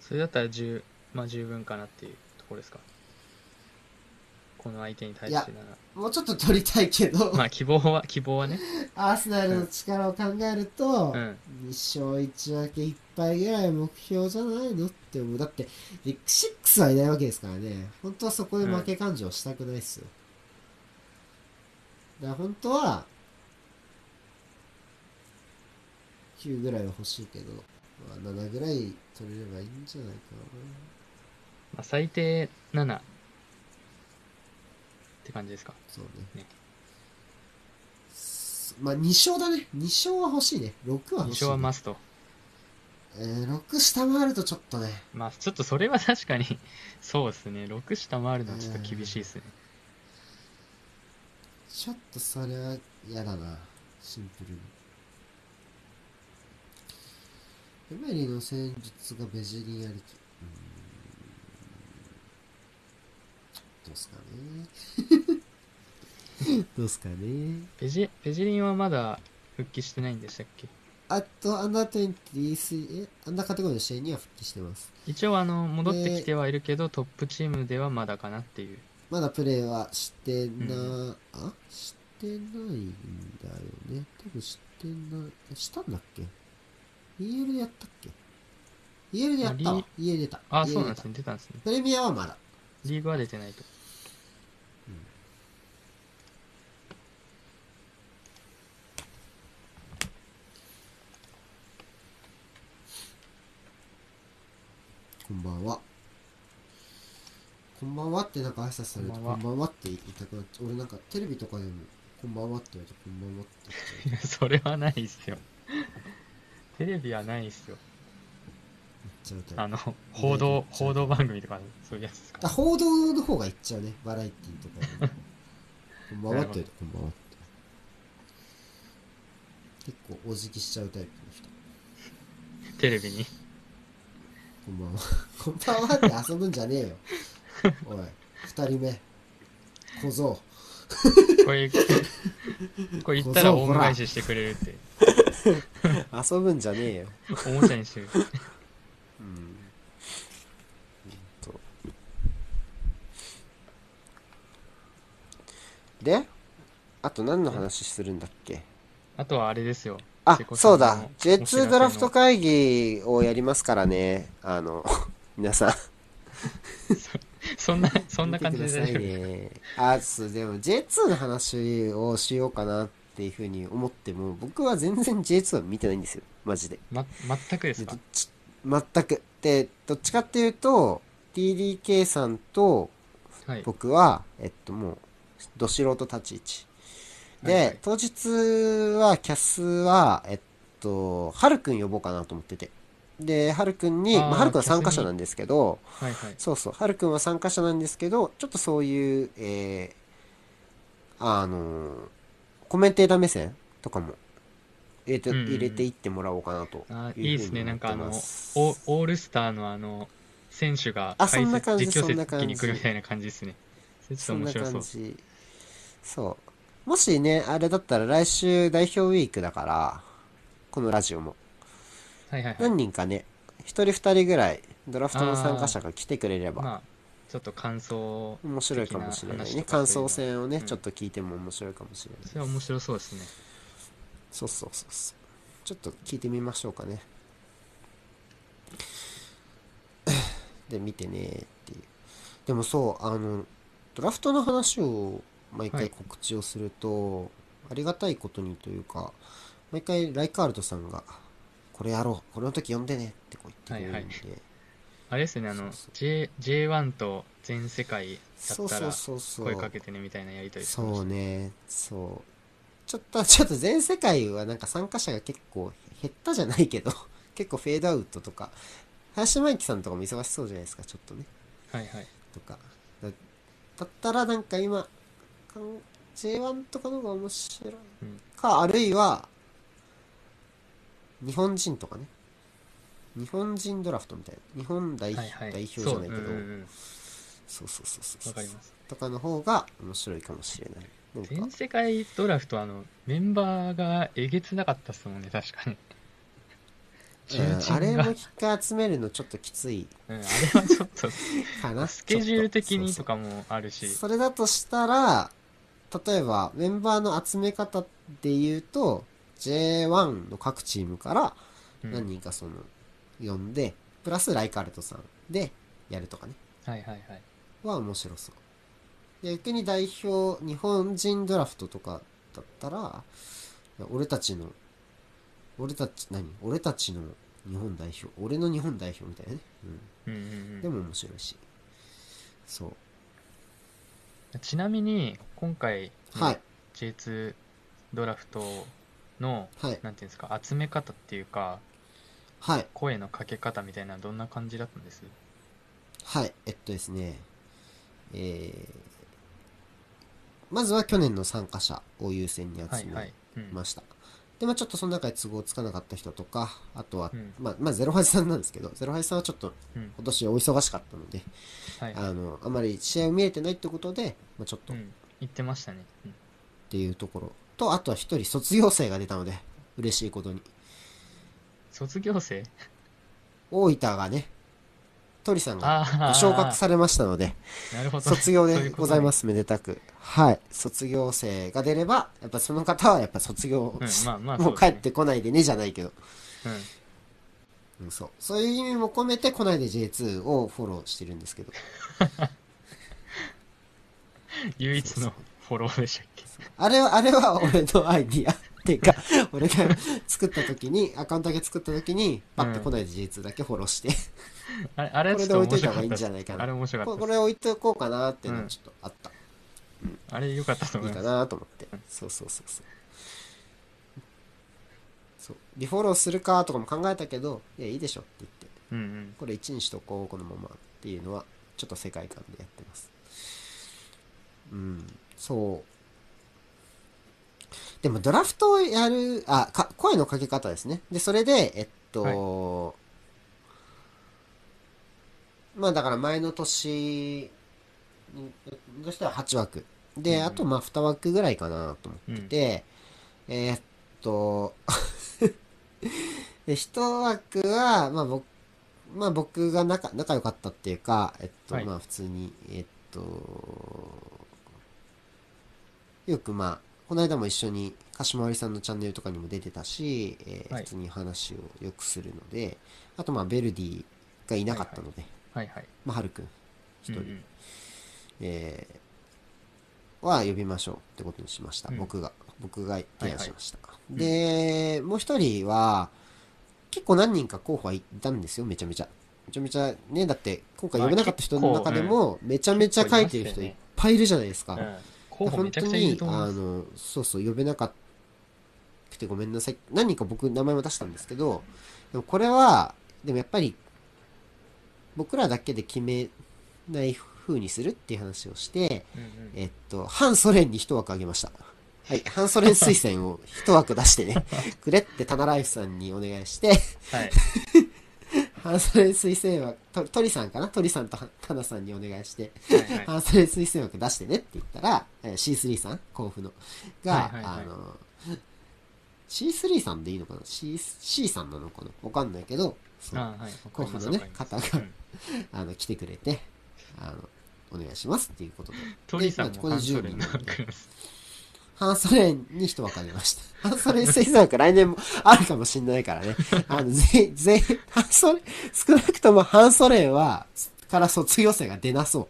それだったら十、まあ十分かなっていうところですか。この相手に対してなら。もうちょっと取りたいけど、まあ希望は、希望はね。<laughs> アーセナルの力を考えると、うん。2勝1分け1敗ぐらい目標じゃないのって思う。だってビッグシックスはいないわけですからね。本当はそこで負け感情したくないっすよ、だから本当は9ぐらいは欲しいけど、まあ、7ぐらい取れればいいんじゃないかまあ、最低7って感じですか？なそうね。ね。すまあ2勝だね。2勝は欲しいね。6は2欲しい、勝はマスト。えー、6下回るとちょっとね。まあ、ちょっとそれは確かに、<laughs> そうですね。6下回るのはちょっと厳しいですね。ちょっとそれは嫌だな。シンプルに。エメリの戦術がベジリンありきうーん <laughs> どうすかねどうすかね。ペジ、ペジリンはまだ復帰してないんでしたっけ？あとアンダー23えアンダーカテゴリーの試合には復帰してます。一応あの、戻ってきてはいるけど、トップチームではまだかなっていう。まだプレーはしてな、うあしてないんだよね。多分してない。えしたんだっけ？EL でやったっけ？EL でやったわ。まあ EL で出た。あ、そうなんですね。出たんですね。プレミアはまだ。リーグは出てないと。こんばんは。こんばんはってなんか挨拶されるとここんばんはって言いたくなっちゃう。俺なんかテレビとかでもこんばんはって言われてこんばんはって言っ <laughs> それはないっすよ。テレビはないっすよ。言っちゃうタイプあの、報道、報道番組とか、そういうやつですか？あ。報道の方が言っちゃうね。バラエティーとかでも。こんばんはって言うとこんばんはって。結構お辞儀しちゃうタイプの人。テレビに？こんばんはこんばんはって遊ぶんじゃねえよ。おい二人目。小僧。これ、これ言ったら恩返ししてくれるって、<laughs> 遊ぶんじゃねえよ。おもちゃにしてる。うんと。であと何の話するんだっけ？あとはあれですよ。あそうだ。お知らせ J2 の。ドラフト会議をやりますからね。あの <laughs> 皆さん。そんな、そんな感じで大丈夫。ね。あそうでも J2 の話をしようかなっていうふうに思っても僕は全然 J2 は見てないんですよ。マジで。ま、全くですか？全く。でどっちかっていうと TDK さんとはい。僕はえっともうど素人立ち位置で、はいはい当日はキャスはえっとはるくん呼ぼうかなと思っててではるくんにあーまあ、はるくんは参加者なんですけどはいはい。そうそうはるくんは参加者なんですけどちょっとそういうえーあのコメンテーター目線とかも入れて,、うんうんうん入れていってもらおうかなとあいういいですね。なんかあの、オオールスターのあの、選手があそんな感じ実況そんな感じ席に来るみたいな感じですね。それちょそんなっと面白そう。感じそうもしねあれだったら来週代表ウィークだからこのラジオも。はいはいはい。何。人かね一人二人ぐらいドラフトの参加者が来てくれれば。まあ、ちょっと感想、面白いかもしれないね。感想戦をね、うんちょっと聞いても面白いかもしれない。それは面白そうですね。そうそうそうそう。ちょっと聞いてみましょうかね。で見てねっていう。でもそうあのドラフトの話を毎回はい。告知をすると、ありがたいことにというか毎回ライカールドさんがこれやろうこれの時呼んでねってこう言ってくれるんで、あれですね、あの J、J1 と全世界だったら声かけてねみたいなやりとりそうねそう。ちょっとちょっと全世界はなんか参加者が結構減ったじゃないけど <laughs> 結構フェードアウトとか林真紀さんとかも忙しそうじゃないですかちょっとね。はいはい。とか。だだったらなんか今 J1 とかの方が面白い。うん。かあるいは日本人とかね。日本人ドラフトみたいな。日本代,、はいはい。代表じゃないけど。そううんそうそうそうそうかります。とかの方が面白いかもしれない。なんか。全世界ドラフト、あの、メンバーがえげつなかったっすもんね、確かに。重うんあれも一回集めるのちょっときつい。うん、あれはちょっと、<laughs> かな。スケジュール的にとかもあるし、そうそう。それだとしたら例えばメンバーの集め方で言うと J1 の各チームからうん。何人かその呼んで、プラスライカルトさんでやるとかね。はいはいはい。は面白そう。で逆に代表日本人ドラフトとかだったら俺たちの俺たち何？俺たちの日本代表俺の日本代表みたいなね、うん。うんううん、ん。でも面白いし。そうちなみに今回のはい。J2 ドラフトの、はい。なんていうんですか集め方っていうかはい。声のかけ方みたいなどんな感じだったんです？はい。えっとですね。えー、まずは去年の参加者を優先に集めはいはい、うん。ました、でまあちょっとその中で都合つかなかった人とかあとは、うん。まあまあゼロハイさんなんですけどゼロハイさんはちょっとうん。今年お忙しかったのではい。あのあまり試合を見れてないってことで、まあ、ちょっとっうん。言ってましたね、うん。ていうところとあとは一人卒業生が出たので嬉しいことに。卒業生？大分がね鳥さんが昇格されましたのでなるほど。卒業でございますめでたく。はい。卒業生が出ればやっぱその方はやっぱ卒業、もう帰ってこないでねじゃないけど、そうん、そう。そういう意味も込めて来ないで J2 をフォローしてるんですけど。うん、唯一のフォローでしたっけ？あれはあれは俺のアイディアっていうか俺が作った時にアカウントだけ作った時にパッて来ないで J2 だけフォローして、あれあれはこれで置いといた方がいいんじゃないかな。あれ面白かこったでこれ置いとこうかなっていうのはちょっとあった、すあれ良かったといいか思いますなと思って。そうそうそうそう。そう。リフォローするかとかも考えたけどいやいいでしょって言って。うんうん。これ1にしとこうこのままっていうのはちょっと世界観でやってます。うんそう。でもドラフトをやるあか声のかけ方ですね。でそれでえっと、まあだから前の年にとしては8枠。で、うん。あとまあ2枠ぐらいかなと思ってて、えーっと <laughs> で1枠はまあ僕まあ僕が仲仲良かったっていうかえっと、はい。まあ普通にえっとよくまあこの間も一緒に鹿島織さんのチャンネルとかにも出てたし、えーはい。普通に話をよくするのであとまあベルディがいなかったので、はいはいまあはるくん。一人、うんうん。えーは呼びましょうってことにしました、うん。僕が僕が提案しました、いで、もう一人は結構何人か候補はいたんですよめちゃめちゃ。めちゃめちゃねだって今回呼べなかった人の中でもめちゃめちゃ書いてる人いっぱいいるじゃないですか、うん。候補本当めちゃくちゃいるにと思います。あのそうそう呼べなかくてごめんなさい。何人か僕名前も出したんですけどでもこれはでもやっぱり僕らだけで決めない風にするっていう話をしてうんうん。えっと反ソ連に一枠あげました。はい。反ソ連推薦を一枠出してね。<laughs> くれってタナライフさんにお願いして。はい。<laughs> 反ソ連推薦枠と鳥さんかな？鳥さんとタナさんにお願いして。はいはい。ハンスレ推薦枠出してねって言ったら、えー C3 さん、甲府の、が、あの、C3 さんでいいのかな？C, ?C さんなのかな？わかんないけど、あはい。候補のね方がうん。あの、来てくれて、あの、お願いしますっていうことで。鳥さんでまあここでも半袖10に人わかります。ハンソレンに一枠あげました。ハンソレン推薦枠来年もあるかもしんないからね。あの、ぜ、ぜ、ハンソ少なくともハンソレンは、から卒業生が出なそう。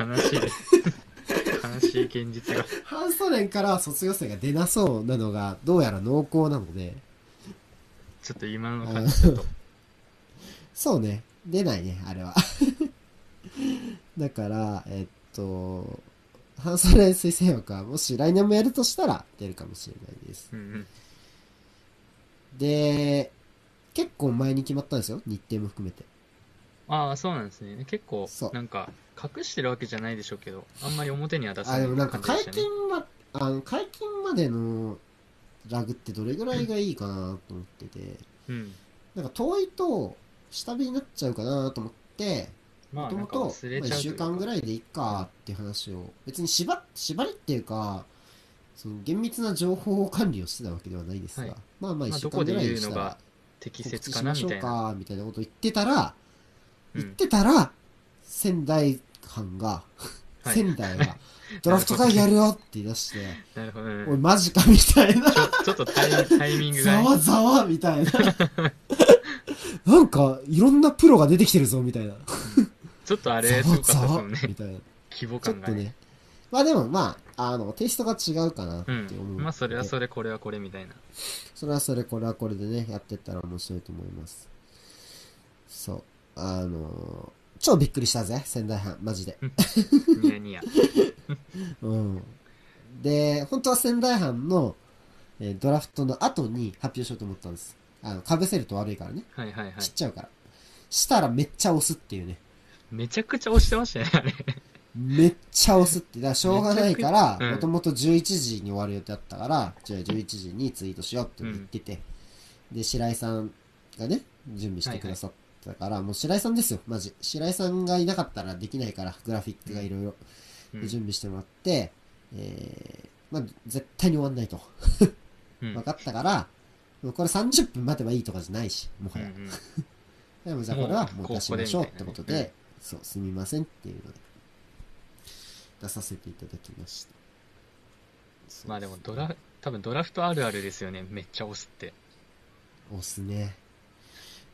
悲しい。悲しい現実が。半ソ連から卒業生が出なそうなのがどうやら濃厚なのでちょっと今の感じだと。<laughs> そうね。出ないねあれは。<laughs> だからえっと半ソ連推薦枠はもし来年もやるとしたら出るかもしれないです。うんうん。で結構前に決まったんですよ日程も含めて。ああそうなんですね。結構なんか隠してるわけじゃないでしょうけどあんまり表には出さあないでもなんか解禁まあの解禁までのラグってどれぐらいがいいかなと思ってて。うん。なんか遠いと下火になっちゃうかなと思ってもともと1忘れちゃうというか。週間ぐらいでいいかっていう話を別に縛縛りっていうかその厳密な情報管理をしてたわけではないですが、はい。まあまあ1まあ週間ぐらいでしたら適切かなしましょうみたいなかみたいなことを言ってたら、うん。言ってたら仙台班が、はい仙台が <laughs> ドラフト会議やるよって言い出して、なるほど、うんおいマジかみたいなちょちょっとタイタイミングざがねわざわみたいな <laughs> なんかいろんなプロが出てきてるぞみたいなちょっとあれざわすごかったざわですもんねみたいな規模ちょっ感とね、まあでもまあ、あの、テイストが違うかなってうん。思う。まあ、それはそれ、これはこれみたいな。それはそれ、これはこれでね、やってったら面白いと思います。そう。あの超びっくりしたぜ、仙台藩、マジで。ニヤニヤ。<laughs> うん。で、本当は仙台藩の、えードラフトの後に発表しようと思ったんです。あの、被せると悪いからね。はいはいはい知っ。ちゃうから。したらめっちゃ押すっていうね。めちゃくちゃ押してましたね、あれ。めっちゃ押すって。だからしょうがないから、もともと11時に終わる予定だったから、じゃあ11時にツイートしようって言ってて、で、白井さんがね、準備してくださったから、もう白井さんですよ、マジ。白井さんがいなかったらできないから、グラフィックがいろいろうん準備してもらって、えー、まあ、絶対に終わんないと。うん <laughs> 分かったから、もうこれ30分待てばいいとかじゃないし、もはや。うんうん <laughs> でもじゃあこれはもう出しましょうってことでそう、すみませんっていうので、出させていただきました。まあでもドラ、多分ドラフトあるあるですよね、めっちゃ押すって。押すね。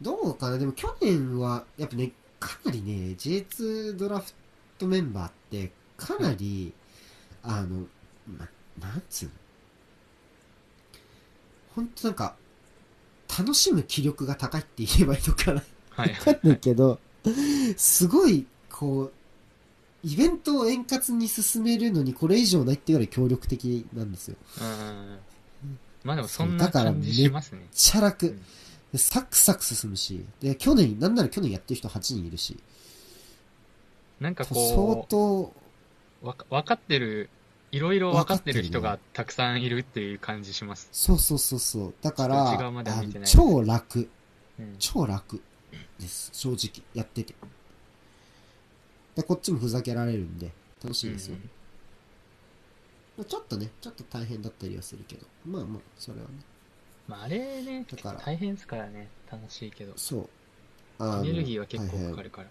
どうかな？でも去年は、やっぱね、かなりね、J2 ドラフトメンバーって、かなり、あの、な、なんつうの？ほんとなんか、楽しむ気力が高いって言えばいいのかなはいわかんないけど、すごい、こう、イベントを円滑に進めるのにこれ以上ないっていうぐらい協力的なんですよ。うん。まあでもそんな感じしますね。チャラくうん。でサクサク進むし、で、去年、なんなら去年やってる人8人いるし、なんか相こ当、う、わか分かってる、いろいろ分かってる人がたくさんいるっていう感じします。そうそうそうそう。だから、超楽。うん。超楽です。正直、やってて。で、こっちもふざけられるんで、楽しいですよ。うんまあちょっとね、ちょっと大変だったりはするけど、まあまあ、それはね。まああれね、だから大変ですからね、楽しいけど。そう。エネルギーは結構かかるから。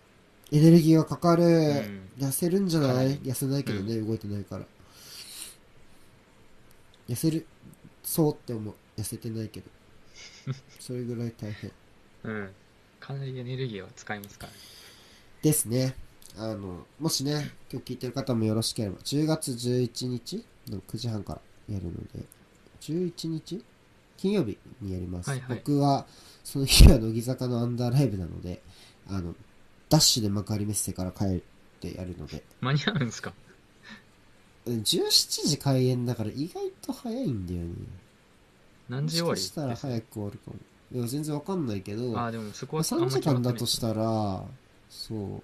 エネルギーはかかる。ん痩せるんじゃない？痩せないけどね、動いてないから。痩せる、そうって思う。痩せてないけど。<laughs> それぐらい大変。うん。かなりエネルギーは使いますからね。ですね。あの、もしね、今日聞いてる方もよろしければ、10月11日の9時半からやるので、11日金曜日にやります。はいはい僕は、その日は乃木坂のアンダーライブなので、あの、ダッシュで幕張メッセから帰ってやるので、間に合うんですか？うん17時開演だから意外と早いんだよね。何時終わり？もしかしたら早く終わるかも。いや、全然わかんないけど、ああ、でもそこまあ3はあんま時間だと決したら、そう、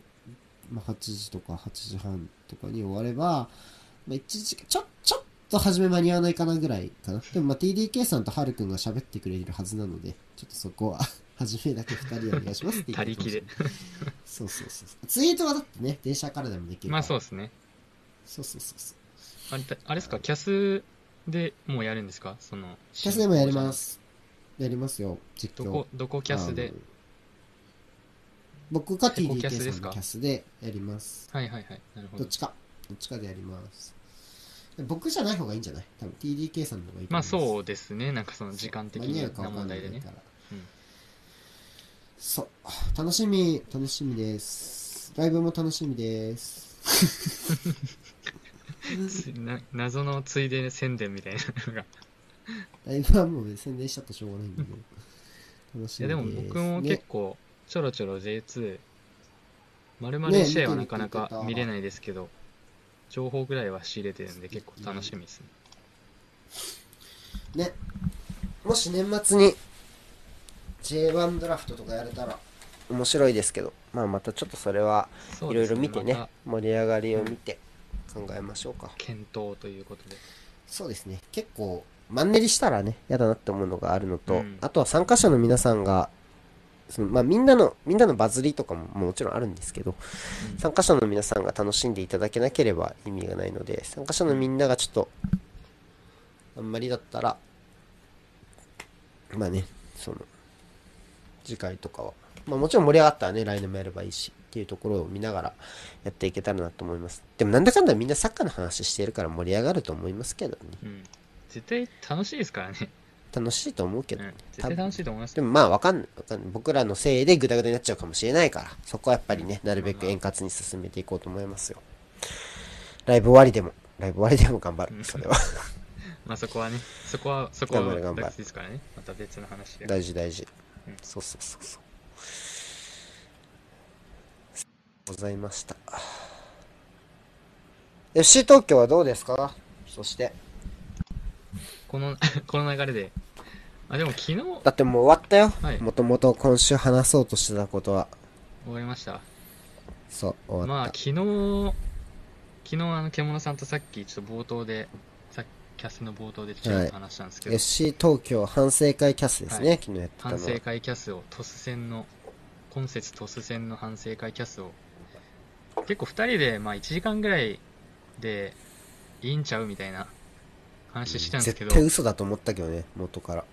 まあ、8時とか8時半とかに終われば、まあ、1時間、ちょ、ちょっと初め間に合わないかなぐらいかな。でもまあ TDK さんとハルくんが喋ってくれるはずなので、ちょっとそこは、初めだけ2人でお願いしますって言他力で。<laughs> そうそうそうそう。ツイートはだってね、電車からでもできる。まあそうですね。そうそうそうそう。あれ、あれですか、キャスでもうやるんですか？その。キャスでもやりま。す。やりますよ、実況。どこ、どこキャスで？僕がエコキャ TDK さんのキャスでやります。はいはいはい。なるほど。どっちか。どっちかでやります。僕じゃない方がいいんじゃない？多分 TDK さんの方がいいとまあ。そうですね。なんかその時間的な問題でねそう。楽しみ、楽しみです。ライブも楽しみです。<laughs> 謎のついで宣伝みたいなのが。ライブはもう宣伝しちゃったらしょうがないんだけど。楽しいやみです。でも僕もね結構ちょろちょろ J2、まるまねる試合はなかなか見れないですけど、情報ぐらいは仕入れてるんで結構楽しみですね。ね。もし年末に J1 ドラフトとかやれたら面白いですけど、まあまたちょっとそれはいうろいろ見てね、また盛り上がりを見て考えましょうか。検討ということで。そうですね。結構、マンネリしたらね、嫌だなって思うのがあるのと、うんあとは参加者の皆さんが、そのまあ、みんなの、みんなのバズりとかももちろんあるんですけど、参加者の皆さんが楽しんでいただけなければ意味がないので、参加者のみんながちょっと、あんまりだったら、まあね、その、次回とかは、まあもちろん盛り上がったらね、来年もやればいいし、っていうところを見ながらやっていけたらなと思います。でもなんだかんだみんなサッカーの話してるから盛り上がると思いますけどね。うん。絶対楽しいですからね。楽しいと思うけど、うん。絶対楽しいと思いますで。もまあわかんない。僕らのせいでグダグダになっちゃうかもしれないから、そこはやっぱりね、なるべく円滑に進めていこうと思いますよ。ライブ終わりでもライブ終わりでも頑張うんる。それは。<laughs> まあそこはね、そこは、そこは別ですからね。また別の話で。大事大事うん。そうそうそうそう。ございました。FC 東京はどうですか？そして。この、<laughs> この流れで。あ、でも昨日、だってもう終わったよはい。もともと今週話そうとしてたことは。終わりました。そう、終わった。まあ昨日、昨日あの、獣さんとさっきちょっと冒頭で、さっきキャスの冒頭でちょっと話したんですけど、FC 東京反省会キャスですね、はい昨日やってたのは。反省会キャスを、トス戦の、今節トス戦の反省会キャスを、結構二人で、まあ1時間ぐらいでいいんちゃうみたいな話してたんですけど、絶対嘘だと思ったけどね、元から。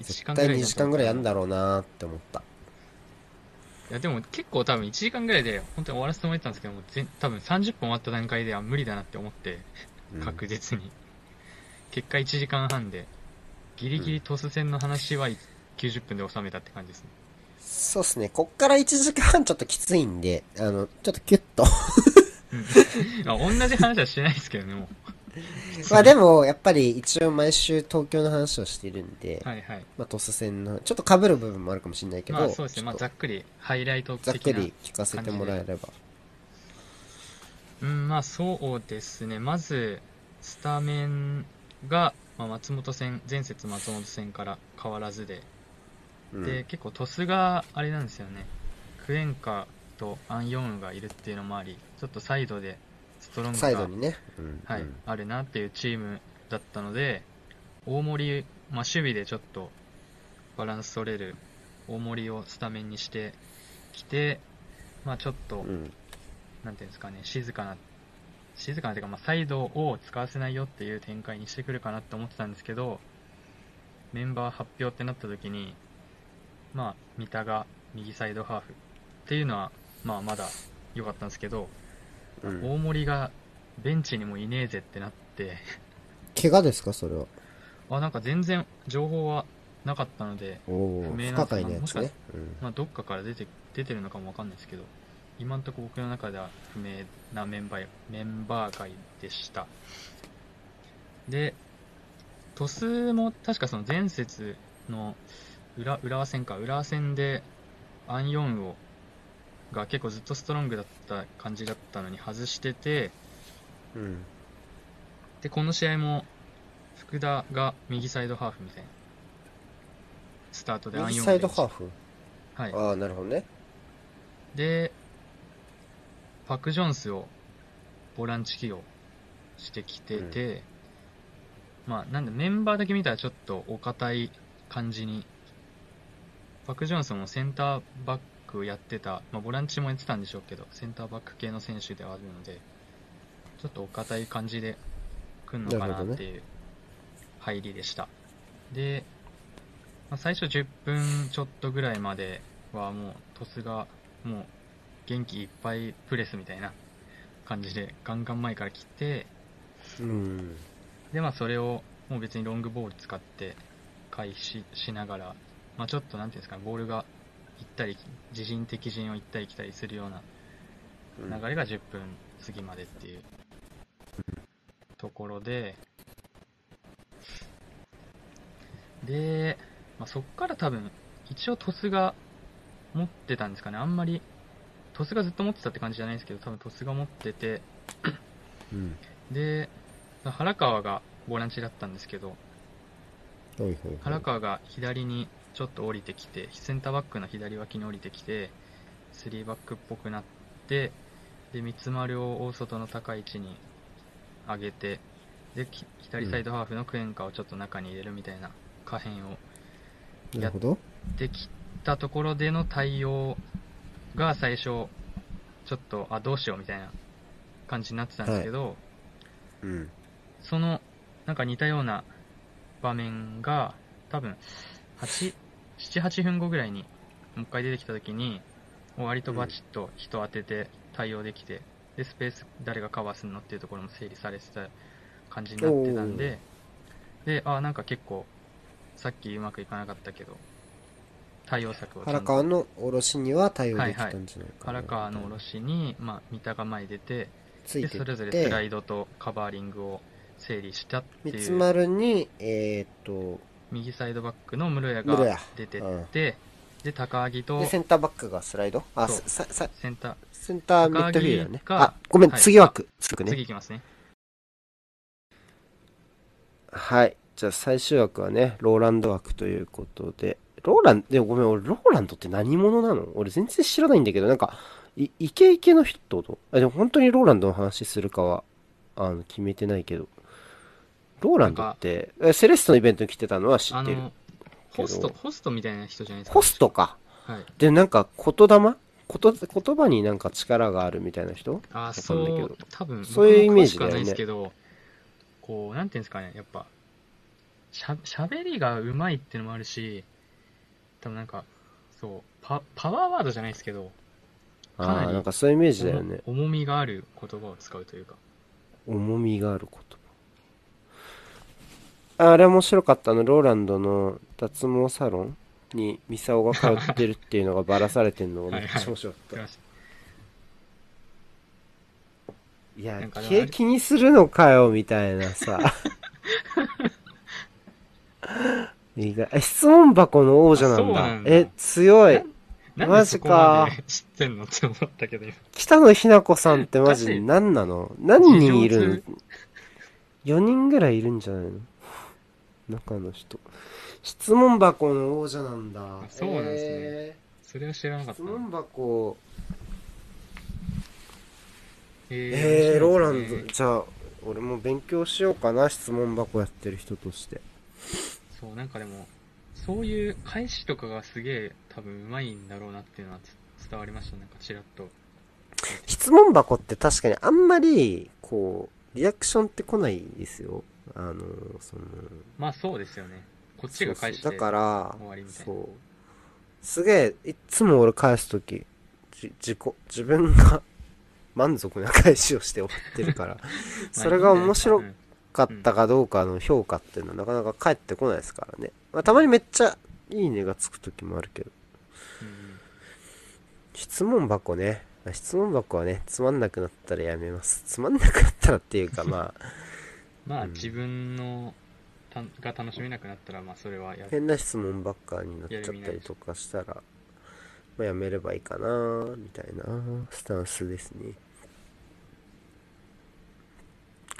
1時絶対2間ぐらいだと時間ぐらいやんだろうなーって思った。いやでも結構多分1時間ぐらいで本当に終わらせてもらってたんですけども、全多分30分終わった段階では無理だなって思って、うん確実に。結果1時間半で、ギリギリトス戦の話は90分で収めたって感じですね。そうっすね、こっから1時間半ちょっときついんで、あの、ちょっとキュッと。<laughs> まあ同じ話はしてないですけどね、も <laughs> まあでも、やっぱり一応毎週東京の話をしてるんで、う。はいはい。まあ、トス戦の、ちょっと被る部分もあるかもしれないけど、まあそうですね、まあざっくりハイライトざっ的な。くり聞かせてもらえれば。うん、まあそうですね。まず、スタメンが、まあ、松本戦、前節松本戦から変わらずで、うんで、結構トスがあれなんですよね。クエンカとアンヨンウがいるっていうのもあり、ちょっとサイドでストロングがサイドにね。うん。はい、うん。あるなっていうチームだったので、大森、まあ、守備でちょっとバランス取れる大森をスタメンにしてきて、まあ、ちょっと、うん。なんていうんですかね、静かな、静かなというか、まあ、サイドを使わせないよっていう展開にしてくるかなって思ってたんですけど、メンバー発表ってなった時に、まあ、三田が右サイドハーフっていうのは、まあ、まだ良かったんですけど、うん大森がベンチにもいねえぜってなって、怪我ですか、それは？あ、なんか全然情報はなかったので、不明なんですねもしかし。うんまあ、どっかから出て出てるのかもわかんないですけど、今んとこ僕の中では不明なメンバーメンバー外でした。で、トスも確かその前節の浦浦和戦か、浦和戦でアン・ヨンウをが結構ずっとストロングだった感じだったのに外してて、うん。で、この試合も福田が右サイドハーフみたいなスタートでアン・ヨンウ右サイドハーフ？はい。ああ、なるほどね。で、パク・ジョンスをボランチ起用してきてて、まあ、なんでメンバーだけ見たらちょっとお堅い感じに、パク・ジョンスもセンターバックをやってた、まあ、ボランチもやってたんでしょうけど、センターバック系の選手ではあるので、ちょっとお堅い感じで来るのかなっていう入りでした。で、まあ、最初10分ちょっとぐらいまではもうトスがもう元気いっぱいプレスみたいな感じでガンガン前から来てうん。でまあそれをもう別にロングボール使って開始しながらまあちょっとなんていうんですかねボールが行ったり自陣敵陣を行ったり来たりするようなうん流れが10分過ぎまでっていうところで、で、まあ、そっから多分、一応トスが持ってたんですかね。あんまり、トスがずっと持ってたって感じじゃないんですけど、多分トスが持ってて、うん。で、原川がボランチだったんですけど、原川が左にちょっと降りてきて、センターバックの左脇に降りてきて、3バックっぽくなって、で、三つ丸を大外の高い位置に上げて、で、き左サイドハーフのクエンカをちょっと中に入れるみたいな可変をなるほど。できたところでの対応が最初、ちょっと、あ、どうしようみたいな感じになってたんですけど、うん。その、なんか似たような場面が、多分、8、7、8分後ぐらいに、もう一回出てきた時に、割とバチッと人当てて対応できて、で、スペース誰がカバーするのっていうところも整理されてた感じになってたんで、で、あ、なんか結構、さっきうまくいかなかったけど、対応策をちゃんと。原川のおろしには対応できたんじゃないかな。唐川のおろしに、まあ、三田が前に出て、ついで、て。それぞれてスライドとカバーリングを整理したって三ついう、丸にえーっと右サイドバックの室谷が出てって、で、高木とでセンターバックがスライド？あセンター、センターミッドフィールダーねあごめんはい次枠すぐね次いきますね。はい。じゃあ最終枠はね、ローランド枠ということで。ローランド、でもごめん、俺、ローランドって何者なの？俺全然知らないんだけど、なんか、いイケイケの人とあ、でも本当にローランドの話するかは、あの、決めてないけど。ローランドって、えセレストのイベントに来てたのは知ってる。ホスト、ホストみたいな人じゃないですか。ホストか。はい。で、なんか、言霊？こと言葉になんか力があるみたいな人？あ、そう、多分、そういうイメージだよねですけど、こう、なんていうんですかね、やっぱ、しゃ、喋りがうまいっていうのもあるし、多分なんか、そう、パ、パワーワードじゃないですけど、かなああ、りなんかそういうイメージだよね。重重みがある言葉を使うというか。重みがある言葉あれ面白かったのローランドの脱毛サロンにミサオが通ってるっていうのがバラされてるの。がめっちゃ面白かったわかりましいやなんかでもあれ気気にするのかよみたいなさ。え質問箱の王者なんだ。んだ。え強い。たマジか。知ってんの？って思ったけど、今。北野日な子さんってマジ何なの？何人いる事の ?4 人ぐらいいるんじゃないの？中の人。質問箱の王者なんだ。そうなんですねえそれは知らなかった質問箱、ええー、ローランド、じゃあ、俺も勉強しようかな、質問箱やってる人として。そう、なんかでも、そういう返しとかがすげえ多分うまいんだろうなっていうのはつ伝わりました、なんかちらっと。質問箱って確かにあんまり、こう、リアクションって来ないですよ。あの、その、まあそうですよね。こっちが返してだから。そう。すげえいっつも俺返す時じ自己自分が満足な返しをして終わってるから。ま <laughs> あそれが面白かったかどうかの評価っていうのはなか。なか返ってこないですからね、まあ、たまにめっちゃいいねがつく時もあるけど。質問箱ね。質問箱はねつまんなくなったらやめます。つまんなくなったらっていうかまあ <laughs> まあ、うん。自分のたが楽しめなくなったら、まあそれはやる。変な質問ばっかになっちゃったりとかしたら、まあ、やめればいいかなみたいなスタンスですね。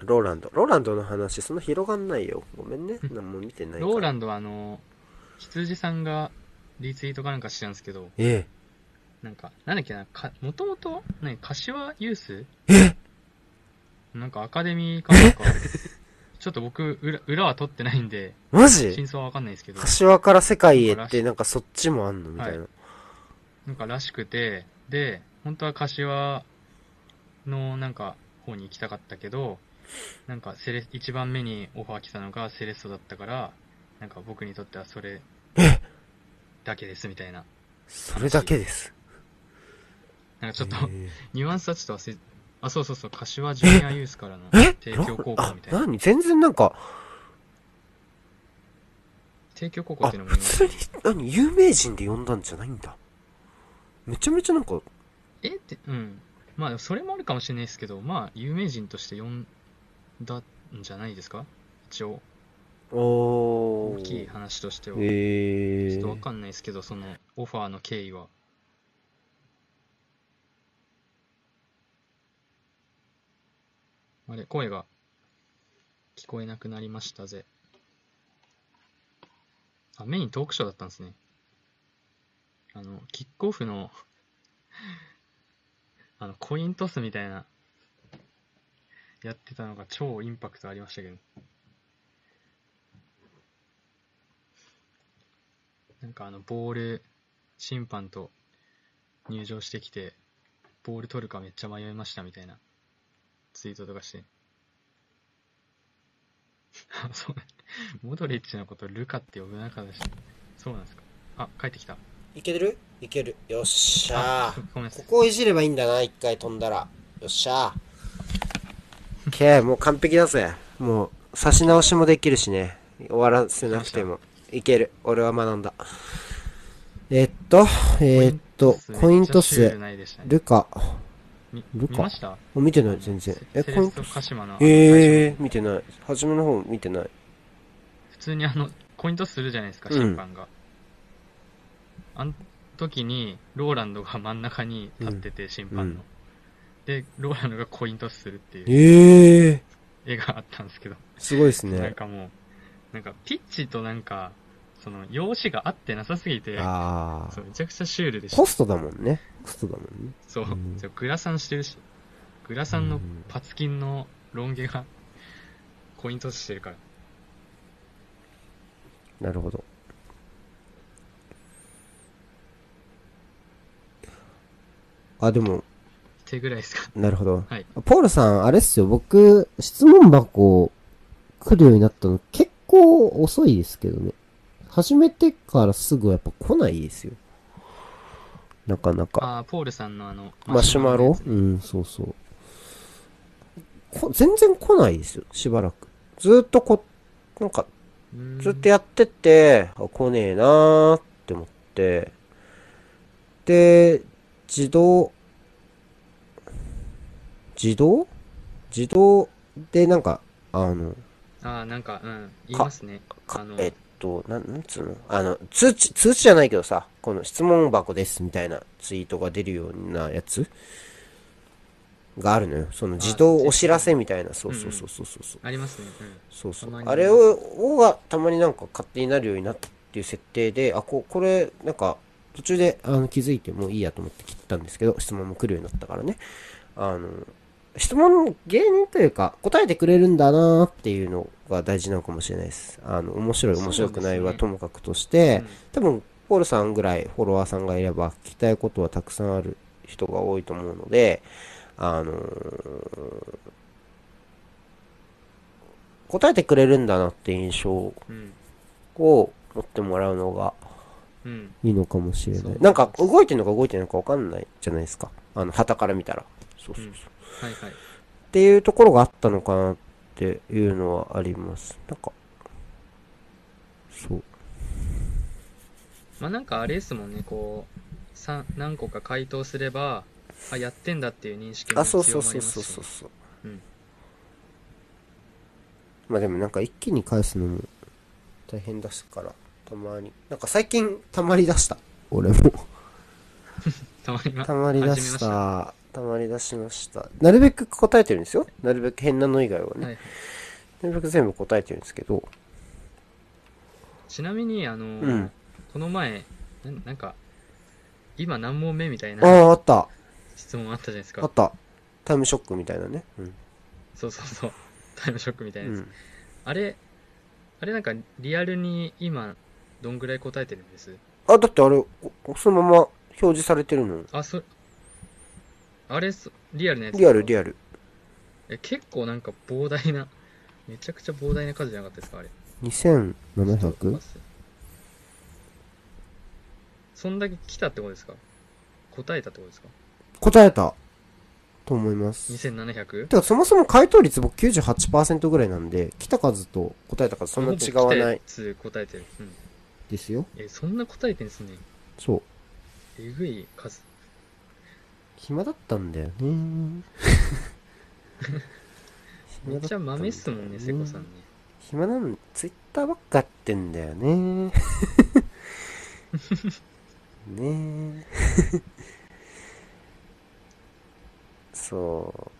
ローランド。ローランドの話そんな広がんないよ。ごめんね。何も見てないから。ローランドはあの、羊さんがリツイートかなんかしてたんですけど、えなんか、なんだっけな、か、もともと、ね、柏ユース？え。なんかアカデミーかなんか、<laughs> ちょっと僕、裏、裏は取ってないんで、マジ？真相はわかんないですけど、柏から世界へってなんかそっちもあんの？みたいな、はなんからしくて、で、本当は柏のなんか方に行きたかったけど、なんかセレ、一番目にオファー来たのがセレッソだったから、なんか僕にとってはそれえ？だけですみたいな。それだけです。なんかちょっと、えニュアンスはちょっと忘れ、あ、そうそうそう、柏ジュニアユースからのーえ？帝京高校みたいな。あ何？全然なんか。帝京高校っあていうのもい普通に何？有名人で呼んだんじゃないんだ。めちゃめちゃなんか。え？って、うん。まあ、それもあるかもしれないですけど、まあ、有名人として呼んだんじゃないですか？一応、お大きい話としては。えー。ちょっとわかんないですけど、その、オファーの経緯は。あれ、声が聞こえなくなりましたぜ。あ、メイントークショーだったんですね。あの、キックオフの <laughs> あの、コイントスみたいな、やってたのが超インパクトありましたけど。なんかあの、ボール、審判と入場してきて、ボール取るかめっちゃ迷いましたみたいなツイートとかして。あ、そうね。モドリッチのことルカって呼ぶ中だし。そうなんですか。あ、帰ってきた。いける？いけるよっしゃあー。ここをいじればいいんだな一回飛んだらよっしゃー OK もう完璧だぜもう差し直しもできるしね終わらせなくてもいける俺は学んだえっとえっとコイントスね。ルカみいるか見ました？あ見てない、全然。え、セレ鹿島の。ええー、見てない。初めの方見てない。普通にあの、コイントスするじゃないですか、うん審判が。あの時に、ローランドが真ん中に立ってて、審判の。うんで、ローランドがコイントスするっていうええー、絵があったんですけど、すごいですなんね。かもう、なんかピッチとなんか、その、用紙が合ってなさすぎて、あそうめちゃくちゃシュールであ。したホ。ストだもんね。ホストだもんね。そううん、そうグラサンしてるし、グラサンのうんパツキンのロン毛が、コイントスしてるから。なるほど。あ、でも、手ぐらいですか？なるほど。はい。ポールさん、あれっすよ。僕、質問箱来るようになったの結構遅いですけどね。始めてからすぐやっぱ来ないですよ。なかなか。ああ、ポールさんのあの、マシュマロ？うん、そうそう。こ全然来ないですよ、しばらく。ずーっとこ、なんか、ずっとやってって、あ、来ねえなーって思って、で、自動、自動？自動でなんか、あの、ああ、なんか、うん、言いますね。かあの、えっと、なん、なんつうの？あの、通知、通知じゃないけどさ、この質問箱ですみたいなツイートが出るようなやつがあるのよ。その自動お知らせみたいな、そうそうそうそうそうそう。ありますね。うん。そうそうあれを、をがたまになんか勝手になるようになったっていう設定で、あ、ここれ、なんか、途中であの気づいてもういいやと思って切ったんですけど、質問も来るようになったからね。あの、質問、芸人というか、答えてくれるんだなーっていうのが大事なのかもしれないです。あの、面白い、面白くないはともかくとして、うん多分、ポールさんぐらいフォロワーさんがいれば、聞きたいことはたくさんある人が多いと思うので、あのー答えてくれるんだなって印象うん。を持ってもらうのがうん。いいのかもしれなそ。いうなんか、動いてるのか動いてるのかわかんないじゃないですか。あの、旗から見たら。そうそうそう。うんはいはい。っていうところがあったのかなっていうのはあります。なんか、そう。まあなんかあれですもんね、こう、さ何個か回答すれば、あ、やってんだっていう認識もあ、強そうまりますしそうそうそうそうそう。うんまあでもなんか一気に返すのも大変だしから、たまに。なんか最近たまりだした。俺も。<laughs> たまにまたまりだしたた。たまりだしました。なるべく答えてるんですよ。なるべく変なの以外はね。はいはい。なるべく全部答えてるんですけど。ちなみに、あの、うん。この前、ななんか、今何問目みたいあなあ、あった。質問あったじゃないですか。あった。タイムショックみたいなね。うん。そうそうそう。タイムショックみたいうなやつ。ん。あれ、あれなんかリアルに今、どんぐらい答えてるんです？あ、だってあれ、おそのまま表示されてるの？あ、そ、あれ、そリアルなやつリアル、リアル。え、結構なんか膨大な、めちゃくちゃ膨大な数じゃなかったですか、あれ？2700? そんだけ来たってことですか？答えたってことですか？答えた。と思います。?2700? てか、そもそも回答率僕98%ぐらいなんで、来た数と答えた数そんな違わないつ答えてる。うん。ですよ。え、そんな答えてんすね。そう。えぐい数。暇だったんだよね。<laughs> めっちゃ豆っすもんね、瀬古さんね。暇なん、ツイッターばっかやってんだよね。ねえ。<laughs> そ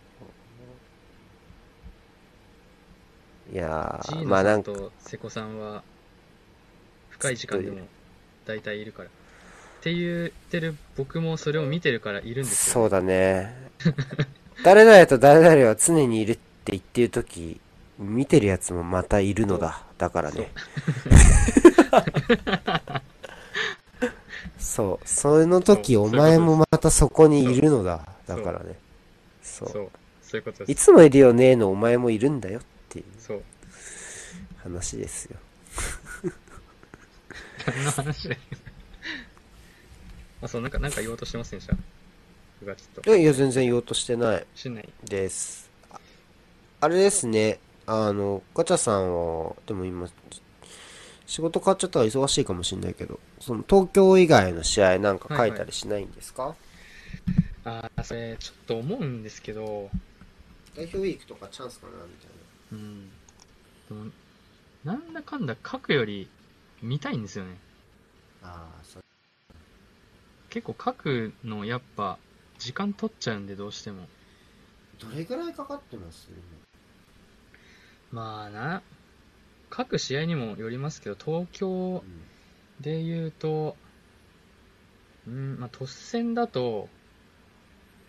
う。いやまあなんか、瀬古さんは、深い時間でも大体いるから。って言ってる僕もそれを見てるからいるんですよ、そうだね。誰々と誰々は常にいるって言ってるとき、見てるやつもまたいるのだ。だからね。そう。その時お前もまたそこにいるのだ。だからね。そう。そう。そういうことです。いつもいるよねのお前もいるんだよっていうそう。話ですよ。何の話だよ。あ、そう、なんか、なんか言おうとしてませんでした僕がちょっと。いやいや、全然言おうとしてないしない。です。ああれですね。あの、ガチャさんは、でも今、仕事変わっちゃったら忙しいかもしれないけど、その東京以外の試合なんか書いたりしないんですか、ああ、それ、ちょっと思うんですけど、代表ウィークとかチャンスかなみたいうん。でも、なんだかんだ書くより見たいんですよね。なああそれ結構書くのやっぱ時間取っちゃうんでどうしても。どれぐらいかかってます？まあな、各試合にもよりますけど、東京うん。で言うと、うん、まあ、突戦だと、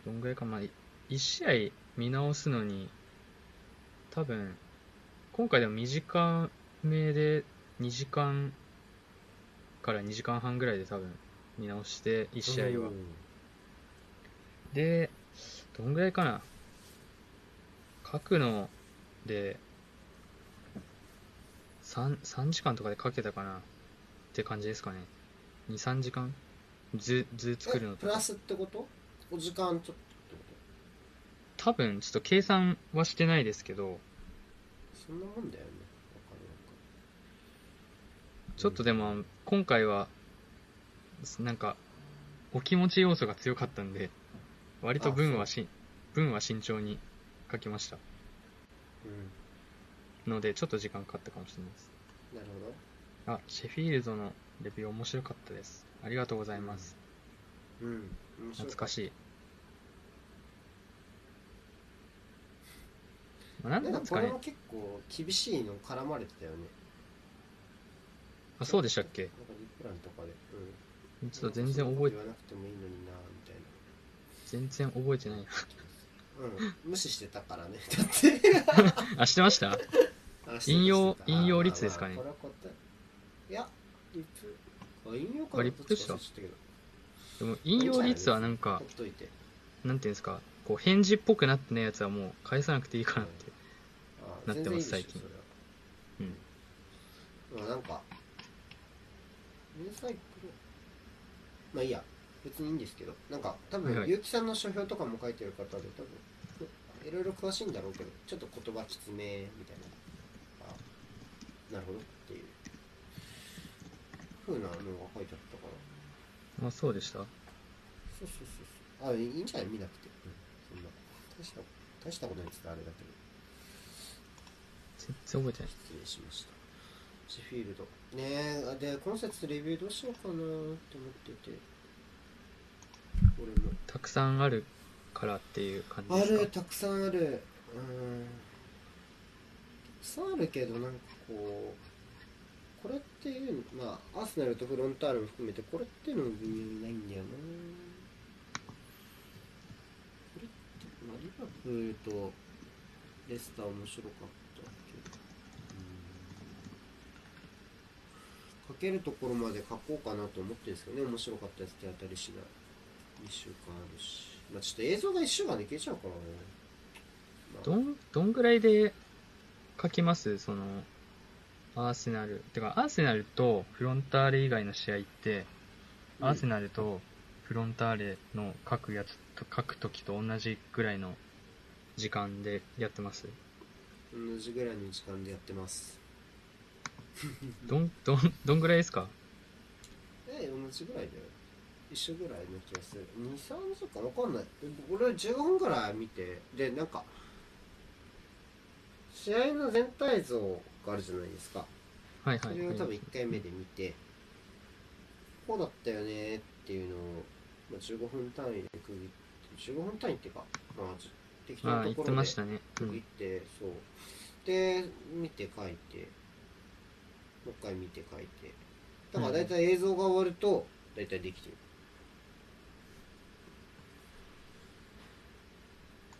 どんぐらいか、まあ、1試合見直すのに、多分、今回でも短めで2時間から2時間半ぐらいで多分見直して、1試合は。で、どんぐらいかな。書くので、3、3時間とかで書けたかな。って感じですかね。2、3時間？図、図作るのとプラスってこと？お時間ちょっと多分、ちょっと計算はしてないですけど、とそんなもんだよね。ちょっとでも、今回は、なんか、お気持ち要素が強かったんで、割と文はし、文は慎重に書きました。うんので、ちょっと時間かかったかもしれないです。なるほどあ、シェフィールドのレビュー面白かったです。ありがとうございます。うん面白い懐かしい。まあ、なんななんんですかねかこれも。結構厳しいの絡まれてたよねあ、そうでしたっけ？なんかリプランとかでうんちょっと全然覚えそんなこと言わなくてもいいのになみたい全然覚えてない。な。うん無視してたからね。だって。<laughs> あ、してました。引用引用率ですかね。あまあまあいやリプあ引用かあリプでしたでも、引用率はなんかなんていうんですか、こう、返事っぽくなってないやつはもう返さなくていいかなって。あなってます最近。うん。なんかリサイクルまあいいや。別にいいんですけど。なんか多分結城さんの書評とかも書いてる方で多分いろいろ詳しいんだろうけどちょっと言葉きつめみたいなあなるほどっていう風なのが書いてあったから。まあ、そうでした。そうそうそうそう。あいいんじゃない？見なくて、うん、そんな。大した大したことないって言ったらあれだけど。全然覚えてない。失礼しました。シェフィールド。ねえで今節レビューどうしようかなって思っててたくさんあるからっていう感じですか？あるたくさんある。うんたくさんあるけどなんかこうこれっていうまあアーセナルとフロンターレも含めてこれっていうのも微妙ないんだよな。これって、まあ、リバプールとレスター面白かったけど。うん。書けるところまで書こうかなと思ってるんですけどね面白かったやつ手当たり次第。2週間あるし。まあちょっと映像が1週間で消えちゃうからね、まあ。どん、どんぐらいで書きます？その、アーセナル。てか、アーセナルとフロンターレ以外の試合って、うん。アーセナルとフロンターレの書くやつと書くときと同じぐらいの時間でやってます？同じぐらいの時間でやってます。どん、どん、どんぐらいですか？え同じぐらいだよ一緒ぐらいの気がする。23時間わかんない。俺は15分ぐらい見て。でなんか試合の全体像があるじゃないですか。はいはい、はい。それを多分1回目で見てこうだったよねっていうのを、まあ、15分単位で区切って15分単位っていうかまあじ適当なところでてましたね。うん。区切って、そう。で見て書いてもう一回見て書いて。だから大体映像が終わると大体できてる、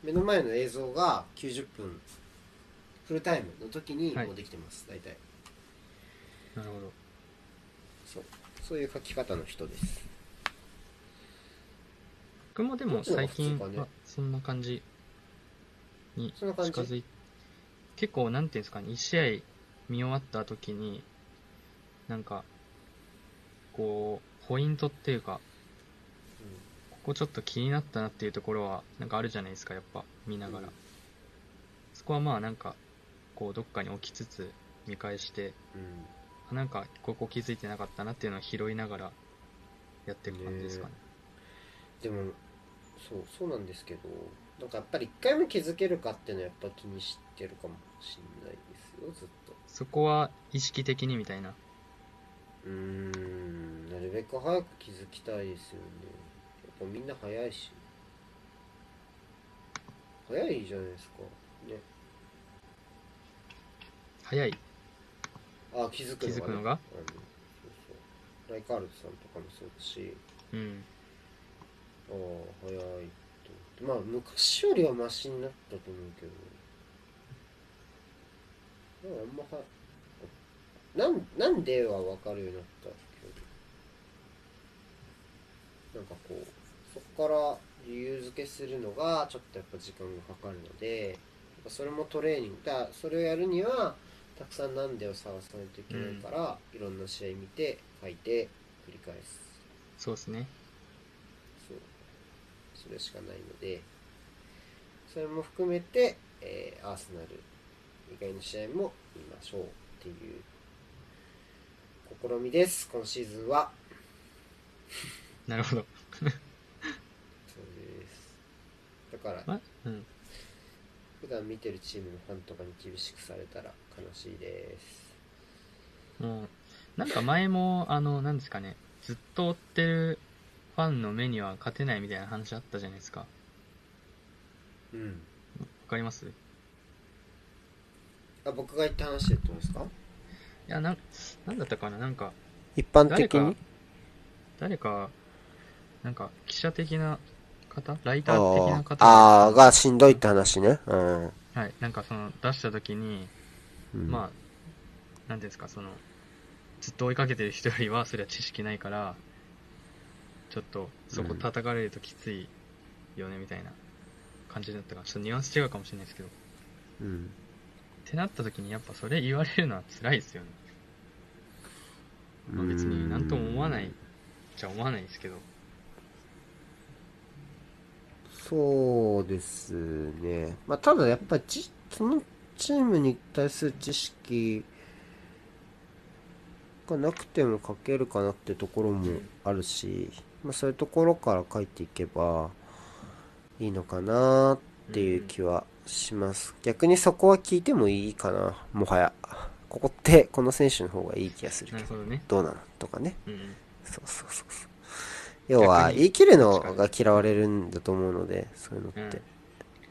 目の前の映像が90分フルタイムの時にはい。もうできてます、大体。なるほど。そう。そういう書き方の人です。僕もでも最近はそんな感じに近づい結構なんていうんですかね、一試合見終わった時に、なんか、こう、ポイントっていうか、ここちょっと気になったなっていうところは、なんかあるじゃないですか、やっぱ、見ながら。うんそこはまあなんか、こう、どっかに置きつつ、見返して、うんあなんか、ここ気づいてなかったなっていうのを拾いながら、やっていく感じですかね。でもそうそうなんですけどなんかやっぱり1回目気づけるかっていうのはやっぱ気にしてるかもしれないですよずっとそこは意識的にみたいな。うーんなるべく早く気づきたいですよねみんな早いし。早いじゃないですか。ね。早い。あ気づくのが、ね、くのが？あのそうそう。ライカールドさんとかもそうだし。うん。ああ早いと思って。まあ昔よりはマシになったと思うけどなんかあんまはなんなんでは分かるようになったけど。なんかこうから理由付けするのがちょっとやっぱ時間がかかるのでそれもトレーニングだそれをやるにはたくさんなんでを探さないといけないから、いろんな試合見て書いて繰り返すそうですね。そうそれしかないのでそれも含めて、えーアーセナル以外の試合も見ましょうっていう試みです今シーズンは <laughs> なるほど。だから。ま、うん。普段見てるチームのファンとかに厳しくされたら悲しいです。もう、なんか前も、あの、なんですかね、ずっと追ってるファンの目には勝てないみたいな話あったじゃないですか。わうん。かります？いあ僕が言った話でってことですか？や、なん、なんだったかな？なんか、一般誰か、誰か、なんか、記者的な方？ライター的な方？ああーがしんどいって話ね。うん、はい、なんかその、出した時に、うん。まあ、なんていうんですか、その、ずっと追いかけてる人よりは、それは知識ないから、ちょっと、そこ叩かれるときついよね、みたいな感じだったから、ちょっとニュアンス違うかもしれないですけど、うん。ってなった時に、やっぱそれ言われるのは辛いですよね。まあ、別になんとも思わないじゃ思わないですけど、そうですね。まあ、ただやっぱりじ、そのチームに対する知識がなくても書けるかなってところもあるし、まあ、そういうところから書いていけばいいのかなっていう気はします。逆にそこは聞いてもいいかな、もはや。ここってこの選手の方がいい気がするけど、どね。どうなの？とかね。うんうん。そうそうそうそう。要は、言い切るのが嫌われるんだと思うので、そういうのって。うん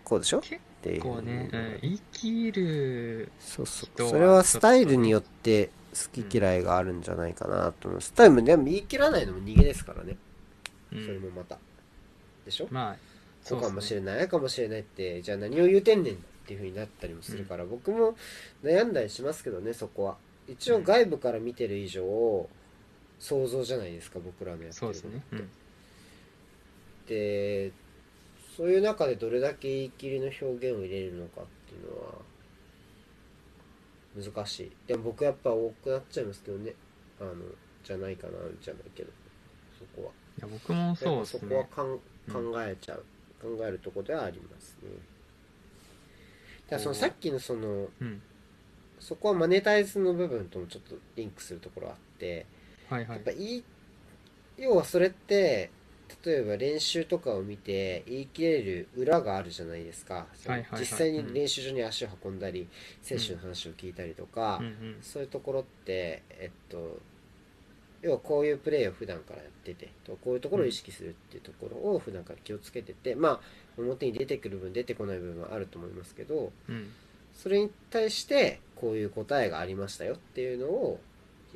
こうでしょ？っ結ていう。構ね、うん、言い切る、そうそう。それはスタイルによって好き嫌いがあるんじゃないかなと思う。スタイルもでも言い切らないのも逃げですからね。うん、それもまた。でしょ？まあ、そうかもしれない。かもしれないって、じゃあ何を言うてんねんっていう風になったりもするから、僕も悩んだりしますけどね、そこは。一応外部から見てる以上、想像じゃないですか、僕らのやってるのそうですね。うん。でそういう中でどれだけ言い切りの表現を入れるのかっていうのは難しい。でも僕やっぱ多くなっちゃいますけどね。あのじゃないかなじゃないけど。そこは。いや、僕もそうですやっぱそこはね。かんうん。考えちゃう、考えるとこではありますね。だそのさっきのそのうん。そこはマネタイズの部分ともちょっとリンクするところあってはいはいやっぱ。いい要はそれって例えば練習とかを見て言い切れる裏があるじゃないですか、はいはいはい実際に練習場に足を運んだり、選手の話を聞いたりとか、うんうん。そういうところってえっと要はこういうプレーを普段からやっててとこういうところを意識するっていうところを普段から気をつけてて、まあ表に出てくる分出てこない部分はあると思いますけどうん。それに対してこういう答えがありましたよっていうのを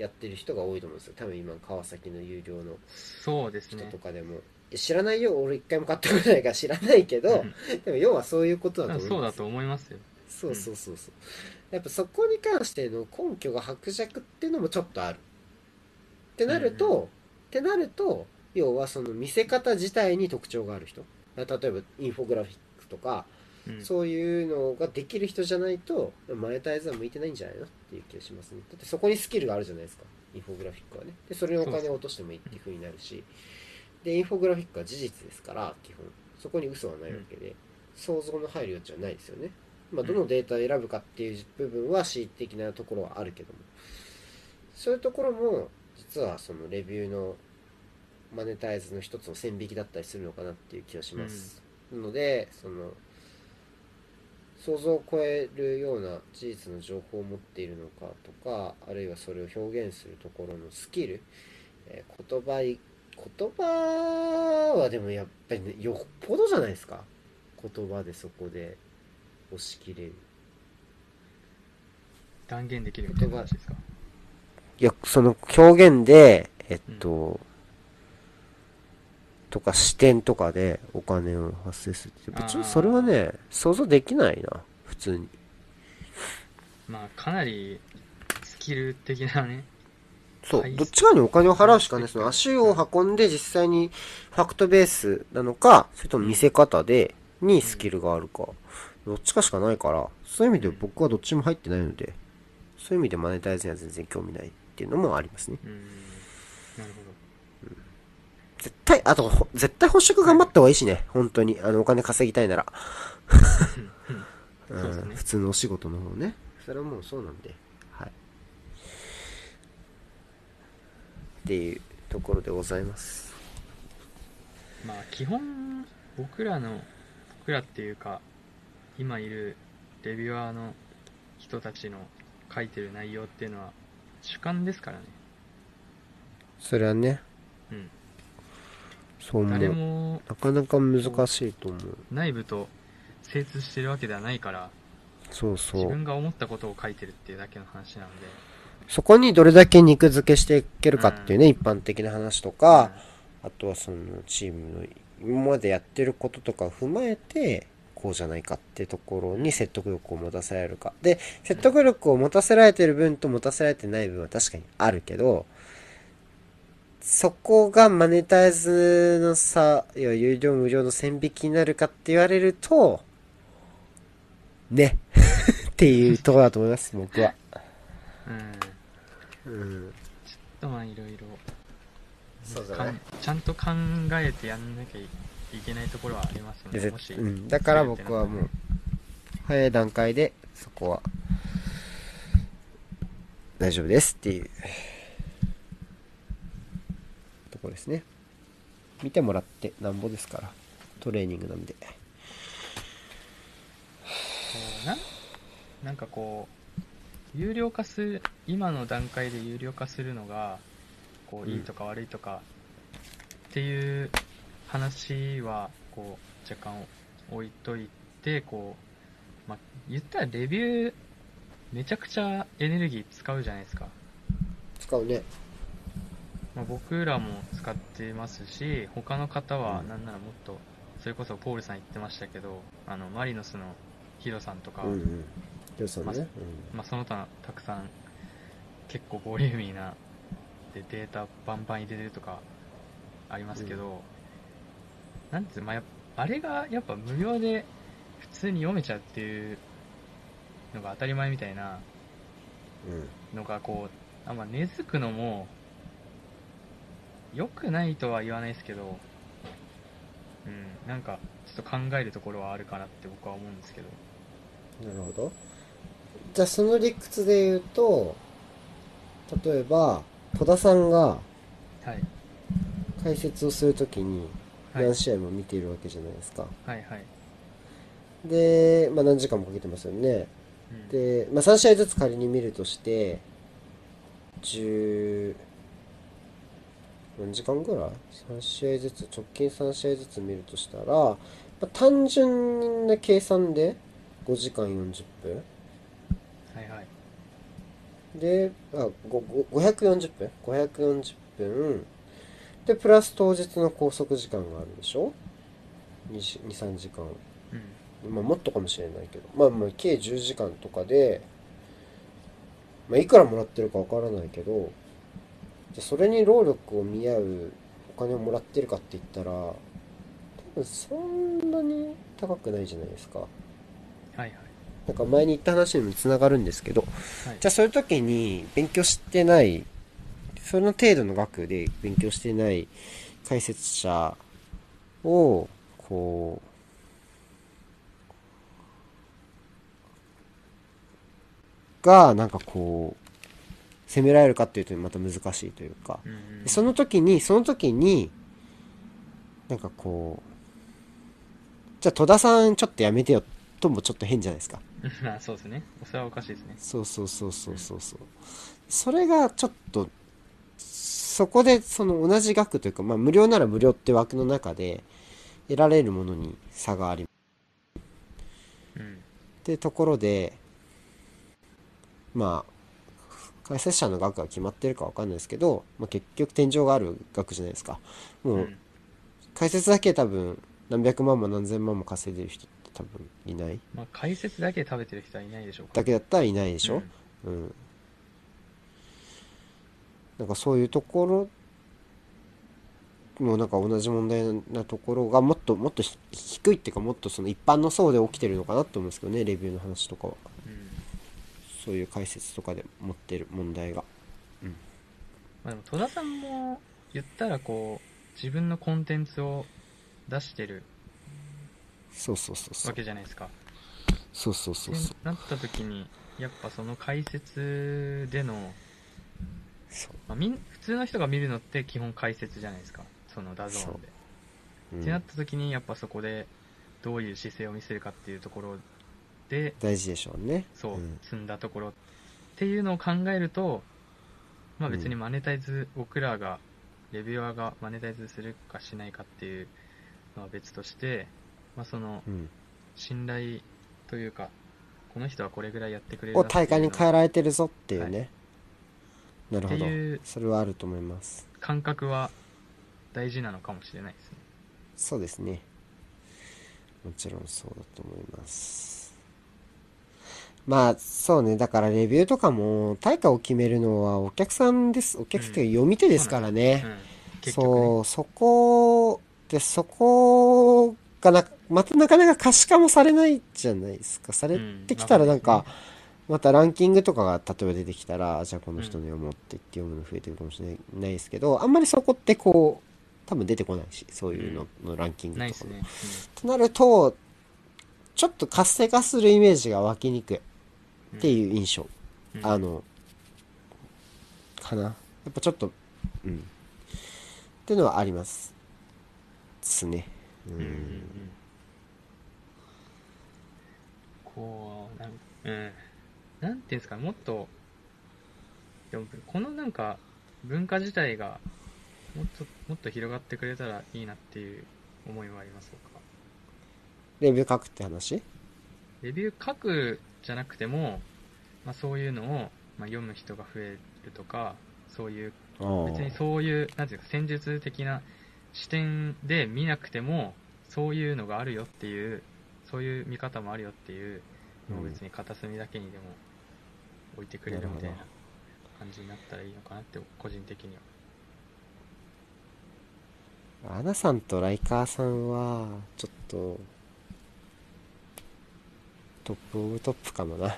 やってる人が多いと思うんですよ。多分今川崎の有料のそうですね。人と。かでも、え知らないよ。俺一回も買ったことないから知らないけど、うん。でも要はそういうことだと思いますそうだと思いますよ。そうそうそうそう。やっぱそこに関しての根拠が薄弱っていうのもちょっとある。ってなると、うんうん。ってなると要はその見せ方自体に特徴がある人。例えばインフォグラフィックとか、うん。そういうのができる人じゃないとマネタイズは向いてないんじゃないのっていう気がしますね。だってそこにスキルがあるじゃないですか。インフォグラフィックはね。でそれにお金を落としてもいいっていう風になるし。でインフォグラフィックは事実ですから基本。そこに嘘はないわけで、想像の入る余地はないですよね。まあどのデータを選ぶかっていう部分は恣意的なところはあるけども。そういうところも実はそのレビューのマネタイズの一つの線引きだったりするのかなっていう気がします、なのでその想像を超えるような事実の情報を持っているのかとかあるいはそれを表現するところのスキル、えー言葉い言葉はでもやっぱりねよっぽどじゃないですか。言葉でそこで押し切れる。断言できるみたいな話ですか？いやその表現でえっと、とか視点とかでお金を発生するって別にそれはね想像できないな普通に。まあかなりスキル的なねはいそうどっちかにお金を払うしかない。その足を運んで実際にファクトベースなのかそれとも見せ方でにスキルがあるか。どっちかしかないから。そういう意味で僕はどっちも入ってないのでそういう意味でマネタイズには全然興味ないっていうのもありますね。うん。なるほ絶対あとほ絶対保色頑張った方がいいしね。本当に。あのお金稼ぎたいなら。<laughs> 普通のお仕事の方ね。それはもうそうなんで。はい。っていうところでございます。まあ基本僕らの僕らっていうか今いるレビュアーの人たちの書いてる内容っていうのは主観ですからね。それはね。うんそう思誰うもなかなか難しいと思う。内部と精通してるわけではないからそう自そう。分が思ったことを書いてるっていうだけの話なので。そこにどれだけ肉付けしていけるかっていうね、一般的な話とか、あとはそのチームの今までやってることとかを踏まえてこうじゃないかってところに説得力を持たせられるか。で説得力を持たせられてる分と持たせられてない分は確かにあるけどそこがマネタイズのさいや有料無料の線引きになるかって言われるとね。<laughs> っていうところだと思います僕は。うん、うん。ちょっとまあいろいろ。そうだね。ちゃんと考えてやんなきゃいけないところはありますのでぜでもし、うん、だから僕はもう早い段階でそこは大丈夫ですっていう。とこですね。見てもらってなんぼですから。トレーニングなんで。な？んなんかこう有料化する今の段階で有料化するのがこううん。いいとか悪いとかっていう話はこう若干置いといてこう、まあ、言ったらレビューめちゃくちゃエネルギー使うじゃないですか、使うねまあ、僕らも使ってますし他の方はうん。なんならもっとそれこそポールさん言ってましたけどあのマリノスのヒロさんとか、うんね、まあ、その他たくさん結構ボリューミーなでデータバンバン入れれるとかありますけど、なんていうまあ、あれがやっぱ無料で普通に読めちゃうっていうのが当たり前みたいなうん。のがこうあんま根付くのも良くないとは言わないですけど、うん、なんかちょっと考えるところはあるかなって僕は思うんですけど。なるほど。じゃあその理屈で言うと例えば戸田さんがはい。解説をするときにはい。何試合も見ているわけじゃないですか、はいはい、で、まあ、何時間もかけてますよね。うん、で、まあ、3試合ずつ仮に見るとして10何時間ぐらい ?3 試合ずつ直近3試合ずつ見るとしたら、まあ、単純な計算で5時間40分はいはいで、あ、ごご540分 ?540 分。で、プラス当日の拘束時間があるでしょ ?2、3時間。うんまあ、もっとかもしれないけど。まあ、まあ、計10時間とかで、まあ、いくらもらってるかわからないけど、じゃあそれに労力を見合うお金をもらってるかって言ったら、多分そんなに高くないじゃないですか。はいはいなんか前に言った話にもつながるんですけど、はいじゃあそういう時に勉強してない、その程度の額で勉強してない解説者を、こう、が、なんかこう、責められるかっていうとまた難しいというか、その時に、その時に、なんかこうじゃあ戸田さんちょっとやめてよともちょっと変じゃないですか <laughs> まあそうですね。それはおかしいですね。そうそうそうそうそうそうそれがちょっとそこでその同じ額というか、まあ、無料なら無料って枠の中で得られるものに差がありうん。ってところでまあ解説者の額が決まってるかわかんないですけど、まあ、結局天井がある額じゃないですかもう。うん解説だけ多分何百万も何千万も稼いでる人って多分いないまあ解説だけで食べてる人はいないでしょうか。だけだったらいないでしょ、うんうん。なんかそういうところもなんか同じ問題なところがもっともっとひ低いっていうかもっとその一般の層で起きてるのかなと思うんですけどねレビューの話とかはうん。そういう解説とかで持ってる問題が。まあでも戸田さんも言ったらこう、自分のコンテンツを出してるそうそうそうそうわけじゃないですか。そうそうそうそう。なった時に、やっぱその解説での、そう。まあ、みん普通の人が見るのって基本解説じゃないですか。その DAZN で。うん。ってなった時にやっぱそこでどういう姿勢を見せるかっていうところで大事でしょうね。そう、ん。積んだところっていうのを考えるとまあ別にマネタイズ、僕らがレビュアーがマネタイズするかしないかっていうのは別として、まあ、そのうん。信頼というかこの人はこれぐらいやってくれる大会に変えのられてるぞっていうね、なるほど。それはあると思います。感覚は大事なのかもしれないですね。そうですね。もちろんそうだと思いますまあそうね。だからレビューとかも対価を決めるのはお客さんです。お客さんっていうか読み手ですからね、そうそこでそこがなまたなかなか可視化もされないじゃないですか。されてきたらなんか、またランキングとかが例えば出てきたらじゃあこの人の読もうって言って読むの増えてるかもしれないですけどあんまりそこってこう多分出てこないしそういうののランキングとかも。となるとちょっと活性化するイメージが湧きにくいっうんていう印象、うん。あのかな。やっぱちょっとうん。っていうのはありますですね。うん、うんうん。うんこうなんうんなんていうんですかもっとでもこのなんか文化自体がもっともっと広がってくれたらいいなっていう思いはあります僕はレビュー書くって話？レビュー書くじゃなくても、まあ、そういうのを、まあ、読む人が増えるとかそういう別にそういうなんていうか戦術的な視点で見なくてもそういうのがあるよっていうそういう見方もあるよっていうのをうん。別に片隅だけにでも置いてくれるみたいな感じになったらいいのかなって個人的には。アナさんとライカーさんはちょっとトップオブトップかもな。う <laughs> ん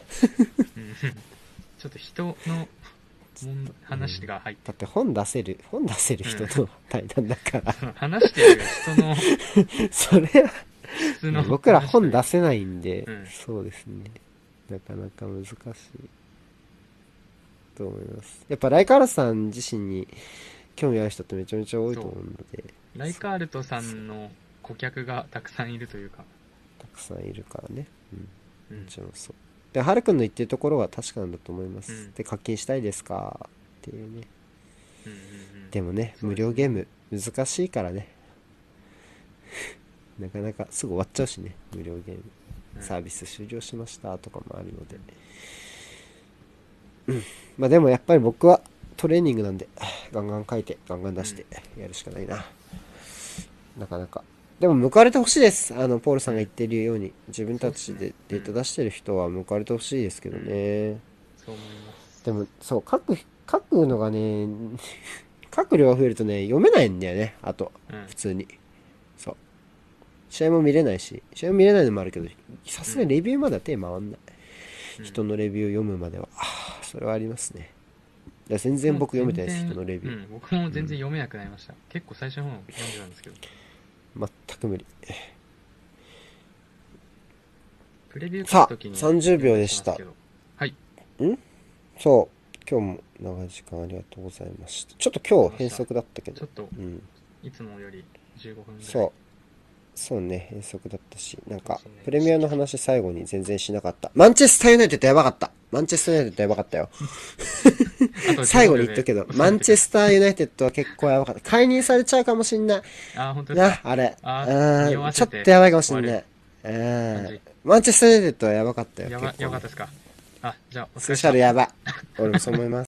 ちょっと人の話が入って、だって本出せる本出せる人の対談だから、その話してる人の <laughs> それは僕ら本出すせないんで、うん。そうですね。なかなか難しいと思います。やっぱライカールトさん自身に興味ある人ってめちゃめちゃ多いと思うので。ライカールトさんの顧客がたくさんいるというか、たくさんいるからね、うんうん。もちろんそう。でハルくんの言ってるところは確かなんだと思います、うん。で課金したいですか？っていうね。うんうんうんでもね無料ゲーム難しいからね。<laughs> なかなかすぐ終わっちゃうしね無料ゲーム。うん。サービス終了しましたとかもあるので。うん。まあでもやっぱり僕はトレーニングなんでガンガン書いてガンガン出してやるしかないな、なかなかでも報われてほしいです。あのポールさんが言ってるように。自分たちでデータ出してる人は報われてほしいですけどね、そう思います。でもそう書く書くのがね <laughs> 書く量が増えるとね読めないんだよね。あとうん。普通に。そう。試合も見れないし。試合も見れないのもあるけどさすがにレビューまでは手回んない、うん。人のレビューを読むまでは。あーそれはありますね。いや全然僕読めてないです人のレビュー、うん、僕も全然読めなくなりました、結構最初の方読んでたんですけど全く無理。プレビューさあ書くときに30秒でした。読んでますけど。そう今日も長い。時間ありがとうございましたちょっと今日変則だったけどちょっとうん？いつもより15分ぐらい。そうそうね遠足だったしなんかプレミアの話最後に全然しなかった。マンチェスターユナイテッドやばかったマンチェスターユナイテッドやばかったよ最後に言っとくけどマンチェススターユナイテッドは結構やばかった。解任されちゃうかもしんない。あ、本当なあれ。あうちょってとやばいかもしんない。マンチェスターユナイテッドはやばかったよやば、やばかったですか？あ、じゃあ、スペシャルやば俺もそう思います